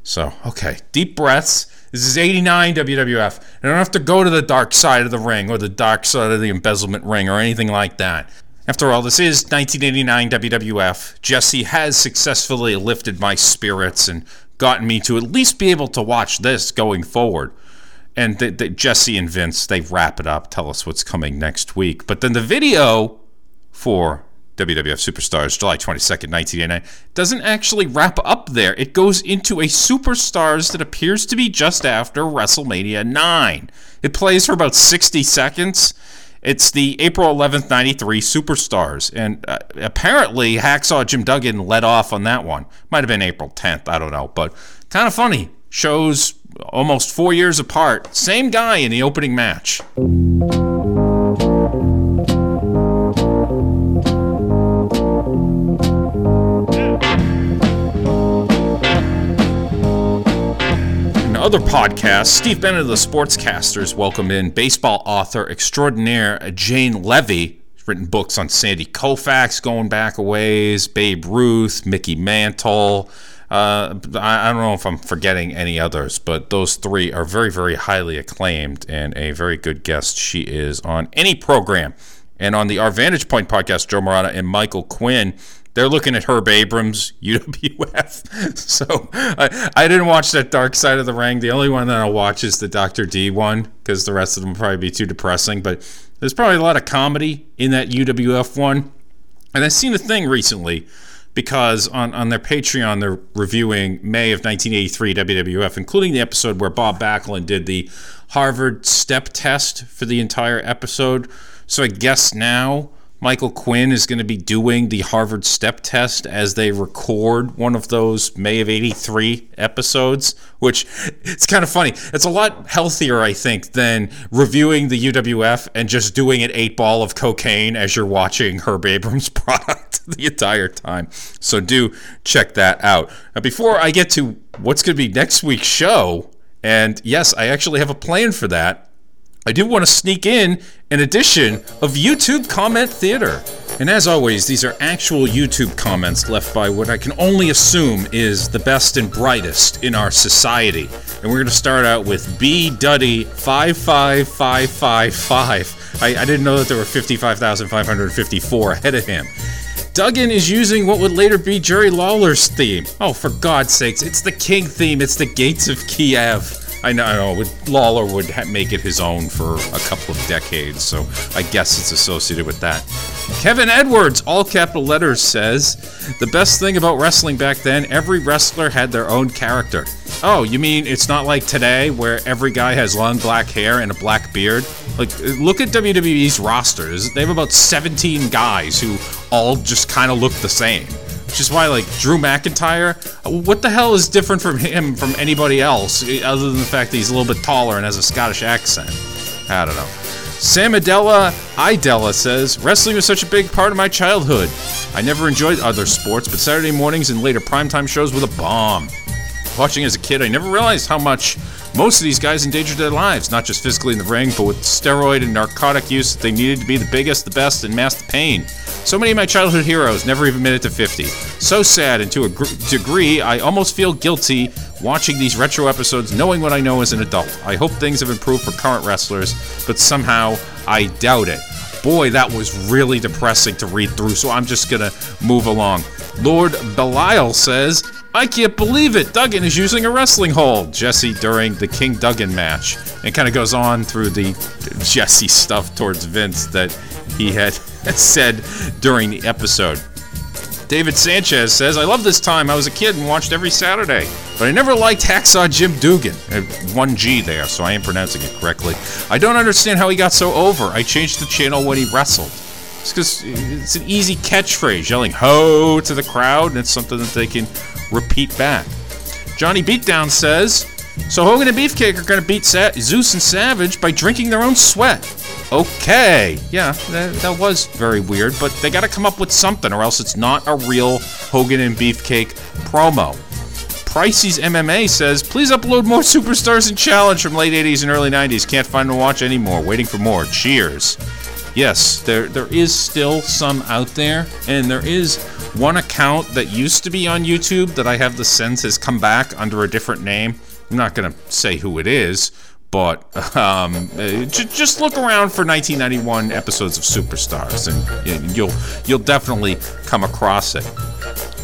So, okay, deep breaths. This is 89 WWF. I don't have to go to the dark side of the ring or the dark side of the embezzlement ring or anything like that. After all, this is 1989 WWF. Jesse has successfully lifted my spirits and gotten me to at least be able to watch this going forward and the, the, Jesse and Vince they wrap it up, tell us what's coming next week. But then the video for WWF Superstars, July 22nd, 1989, doesn't actually wrap up there. It goes into a Superstars that appears to be just after WrestleMania 9. It plays for about 60 seconds. It's the April 11th, 93 Superstars. And uh, apparently, Hacksaw Jim Duggan led off on that one. Might have been April 10th, I don't know. But kind of funny. Shows almost four years apart. Same guy in the opening match. Other podcasts, Steve Bennett of the Sportscasters welcomed in baseball author extraordinaire Jane Leavy. written books on Sandy Koufax going back a ways, Babe Ruth, Mickey Mantle, uh, I, I, don't know if I'm forgetting any others, but those three are very, very highly acclaimed and a very good guest she is on any program. And on the Our Vantage Point podcast, Joe Morata and Michael Quinn, they're looking at Herb Abrams, UWF. so I, I didn't watch that Dark Side of the Ring. The only one that I'll watch is the Dr. D one because the rest of them will probably be too depressing. But there's probably a lot of comedy in that UWF one. And I've seen a thing recently because on, on their Patreon, they're reviewing May of 1983 WWF, including the episode where Bob Backlund did the Harvard step test for the entire episode. So I guess now Michael Quinn is going to be doing the Harvard step test as they record one of those May of 83 episodes, which it's kind of funny. It's a lot healthier, I think, than reviewing the UWF and just doing an eight ball of cocaine as you're watching Herb Abrams' product the entire time. So do check that out. Now, before I get to what's going to be next week's show, and yes, I actually have a plan for that. I do want to sneak in an edition of YouTube Comment Theater. And as always, these are actual YouTube comments left by what I can only assume is the best and brightest in our society. And we're going to start out with B Duddy 55555. I, I didn't know that there were 55,554 ahead of him. Duggan is using what would later be Jerry Lawler's theme. Oh, for God's sakes, it's the King theme, it's the Gates of Kiev. I know, Lawler would make it his own for a couple of decades, so I guess it's associated with that. Kevin Edwards, all capital letters, says the best thing about wrestling back then, every wrestler had their own character. Oh, you mean it's not like today where every guy has long black hair and a black beard? Like, look at WWE's rosters. They have about 17 guys who all just kind of look the same. Which is why, like, Drew McIntyre, what the hell is different from him from anybody else, other than the fact that he's a little bit taller and has a Scottish accent? I don't know. Sam Adela Idella says, Wrestling was such a big part of my childhood. I never enjoyed other sports, but Saturday mornings and later primetime shows were the bomb. Watching as a kid, I never realized how much most of these guys endangered their lives, not just physically in the ring, but with steroid and narcotic use, that they needed to be the biggest, the best, and mask the pain. So many of my childhood heroes never even made it to 50. So sad, and to a gr- degree, I almost feel guilty watching these retro episodes knowing what I know as an adult. I hope things have improved for current wrestlers, but somehow I doubt it. Boy, that was really depressing to read through, so I'm just gonna move along. Lord Belial says, I can't believe it. Duggan is using a wrestling hold. Jesse during the King Duggan match. And kind of goes on through the Jesse stuff towards Vince that he had said during the episode. David Sanchez says, I love this time. I was a kid and watched every Saturday, but I never liked Hacksaw Jim Dugan. Uh, 1G there, so I am pronouncing it correctly. I don't understand how he got so over. I changed the channel when he wrestled. It's because it's an easy catchphrase, yelling ho to the crowd, and it's something that they can repeat back. Johnny Beatdown says, So Hogan and Beefcake are going to beat Sa- Zeus and Savage by drinking their own sweat. Okay, yeah, that, that was very weird, but they got to come up with something, or else it's not a real Hogan and Beefcake promo. Pricey's MMA says, please upload more Superstars and Challenge from late 80s and early 90s. Can't find and watch anymore. Waiting for more. Cheers. Yes, there there is still some out there, and there is one account that used to be on YouTube that I have the sense has come back under a different name. I'm not gonna say who it is, but um, uh, just look around for 1991 episodes of Superstars, and, you'll you'll definitely come across it.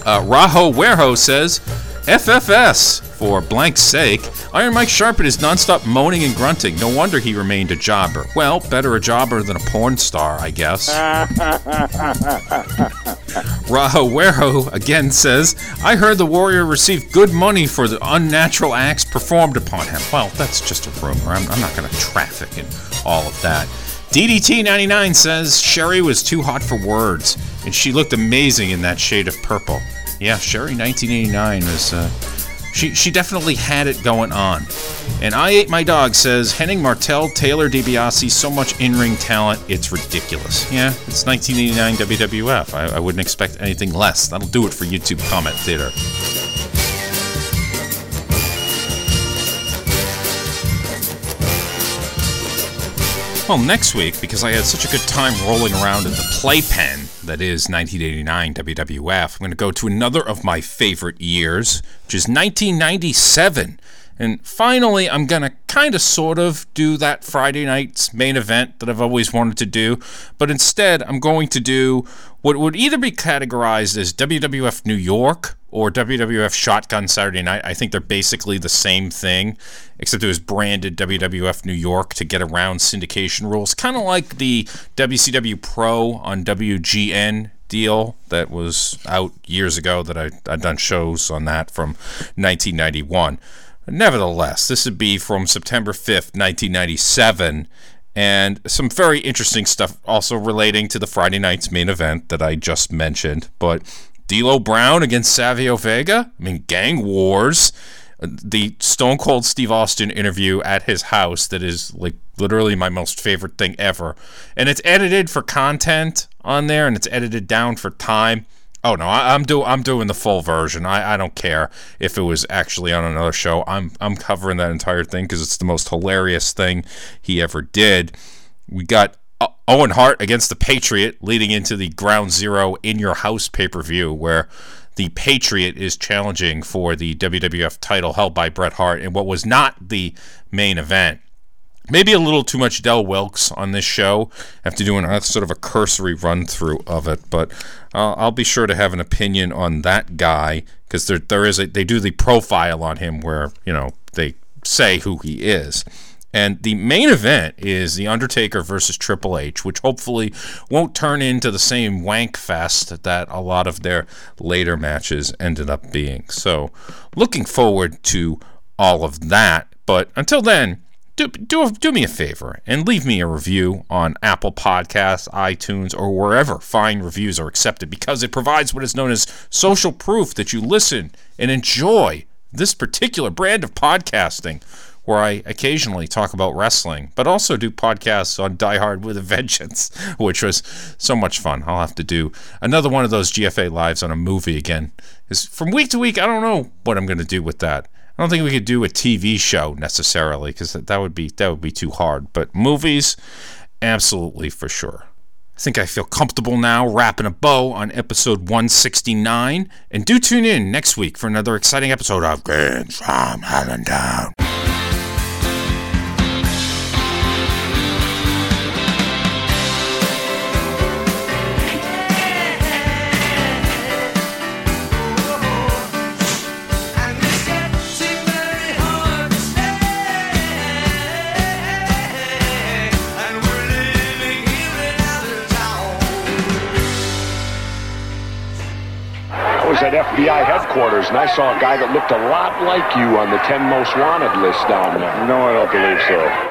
Uh, Raho Werho says, FFS for blank's sake. Iron Mike Sharpe is nonstop moaning and grunting. No wonder he remained a jobber. Well, better a jobber than a porn star, I guess. Raho Werho again says, I heard the warrior received good money for the unnatural acts performed upon him. Well, that's just a rumor. I'm, I'm not going to traffic in all of that. DDT99 says Sherri was too hot for words, and she looked amazing in that shade of purple. Yeah, Sherri 1989 was. Uh, she she definitely had it going on. And I ate my dog says Hennig Martel, Taylor DiBiase, so much in-ring talent, it's ridiculous. Yeah, it's 1989 WWF. I, I wouldn't expect anything less. That'll do it for YouTube comment theater. Well, next week, because I had such a good time rolling around in the playpen that is 1989 WWF, I'm going to go to another of my favorite years, which is 1997. And finally, I'm going to kind of sort of do that Friday night's main event that I've always wanted to do. But instead, I'm going to do what would either be categorized as WWF New York or WWF Shotgun Saturday Night. I think they're basically the same thing, except it was branded WWF New York to get around syndication rules. Kind of like the WCW Pro on WGN deal that was out years ago that I, I'd done shows on that from 1991. Nevertheless, this would be from September 5th, 1997, and some very interesting stuff also relating to the Friday night's main event that I just mentioned. But D'Lo Brown against Savio Vega, I mean, gang wars. Uh, the Stone Cold Steve Austin interview at his house that is like literally my most favorite thing ever. And it's edited for content on there and it's edited down for time. Oh no, I, am do I'm doing the full version. I, I don't care if it was actually on another show. I'm I'm covering that entire thing because it's the most hilarious thing he ever did. We got uh, Owen Hart against the Patriot leading into the Ground Zero in your house pay per view where the Patriot is challenging for the WWF title held by Bret Hart in what was not the main event maybe a little too much Del Wilkes on this show. After doing a sort of a cursory run through of it, but uh, I'll be sure to have an opinion on that guy because there there is a they do the profile on him where you know they say who he is. And the main event is The Undertaker versus Triple H, which hopefully won't turn into the same wank fest that a lot of their later matches ended up being. So, looking forward to all of that. But until then, do, do, do me a favor and leave me a review on Apple Podcasts, iTunes, or wherever fine reviews are accepted because it provides what is known as social proof that you listen and enjoy this particular brand of podcasting where I occasionally talk about wrestling, but also do podcasts on Die Hard with a Vengeance, which was so much fun. I'll have to do another one of those GFA lives on a movie again. Because from week to week, I don't know what I'm going to do with that. I don't think we could do a TV show necessarily because that would be that would be too hard. But movies, absolutely for sure. I think I feel comfortable now wrapping a bow on episode 169. And do tune in next week for another exciting episode of Games from Allentown. At FBI headquarters, and I saw a guy that looked a lot like you on the 10 most wanted list down there. No, I don't believe so.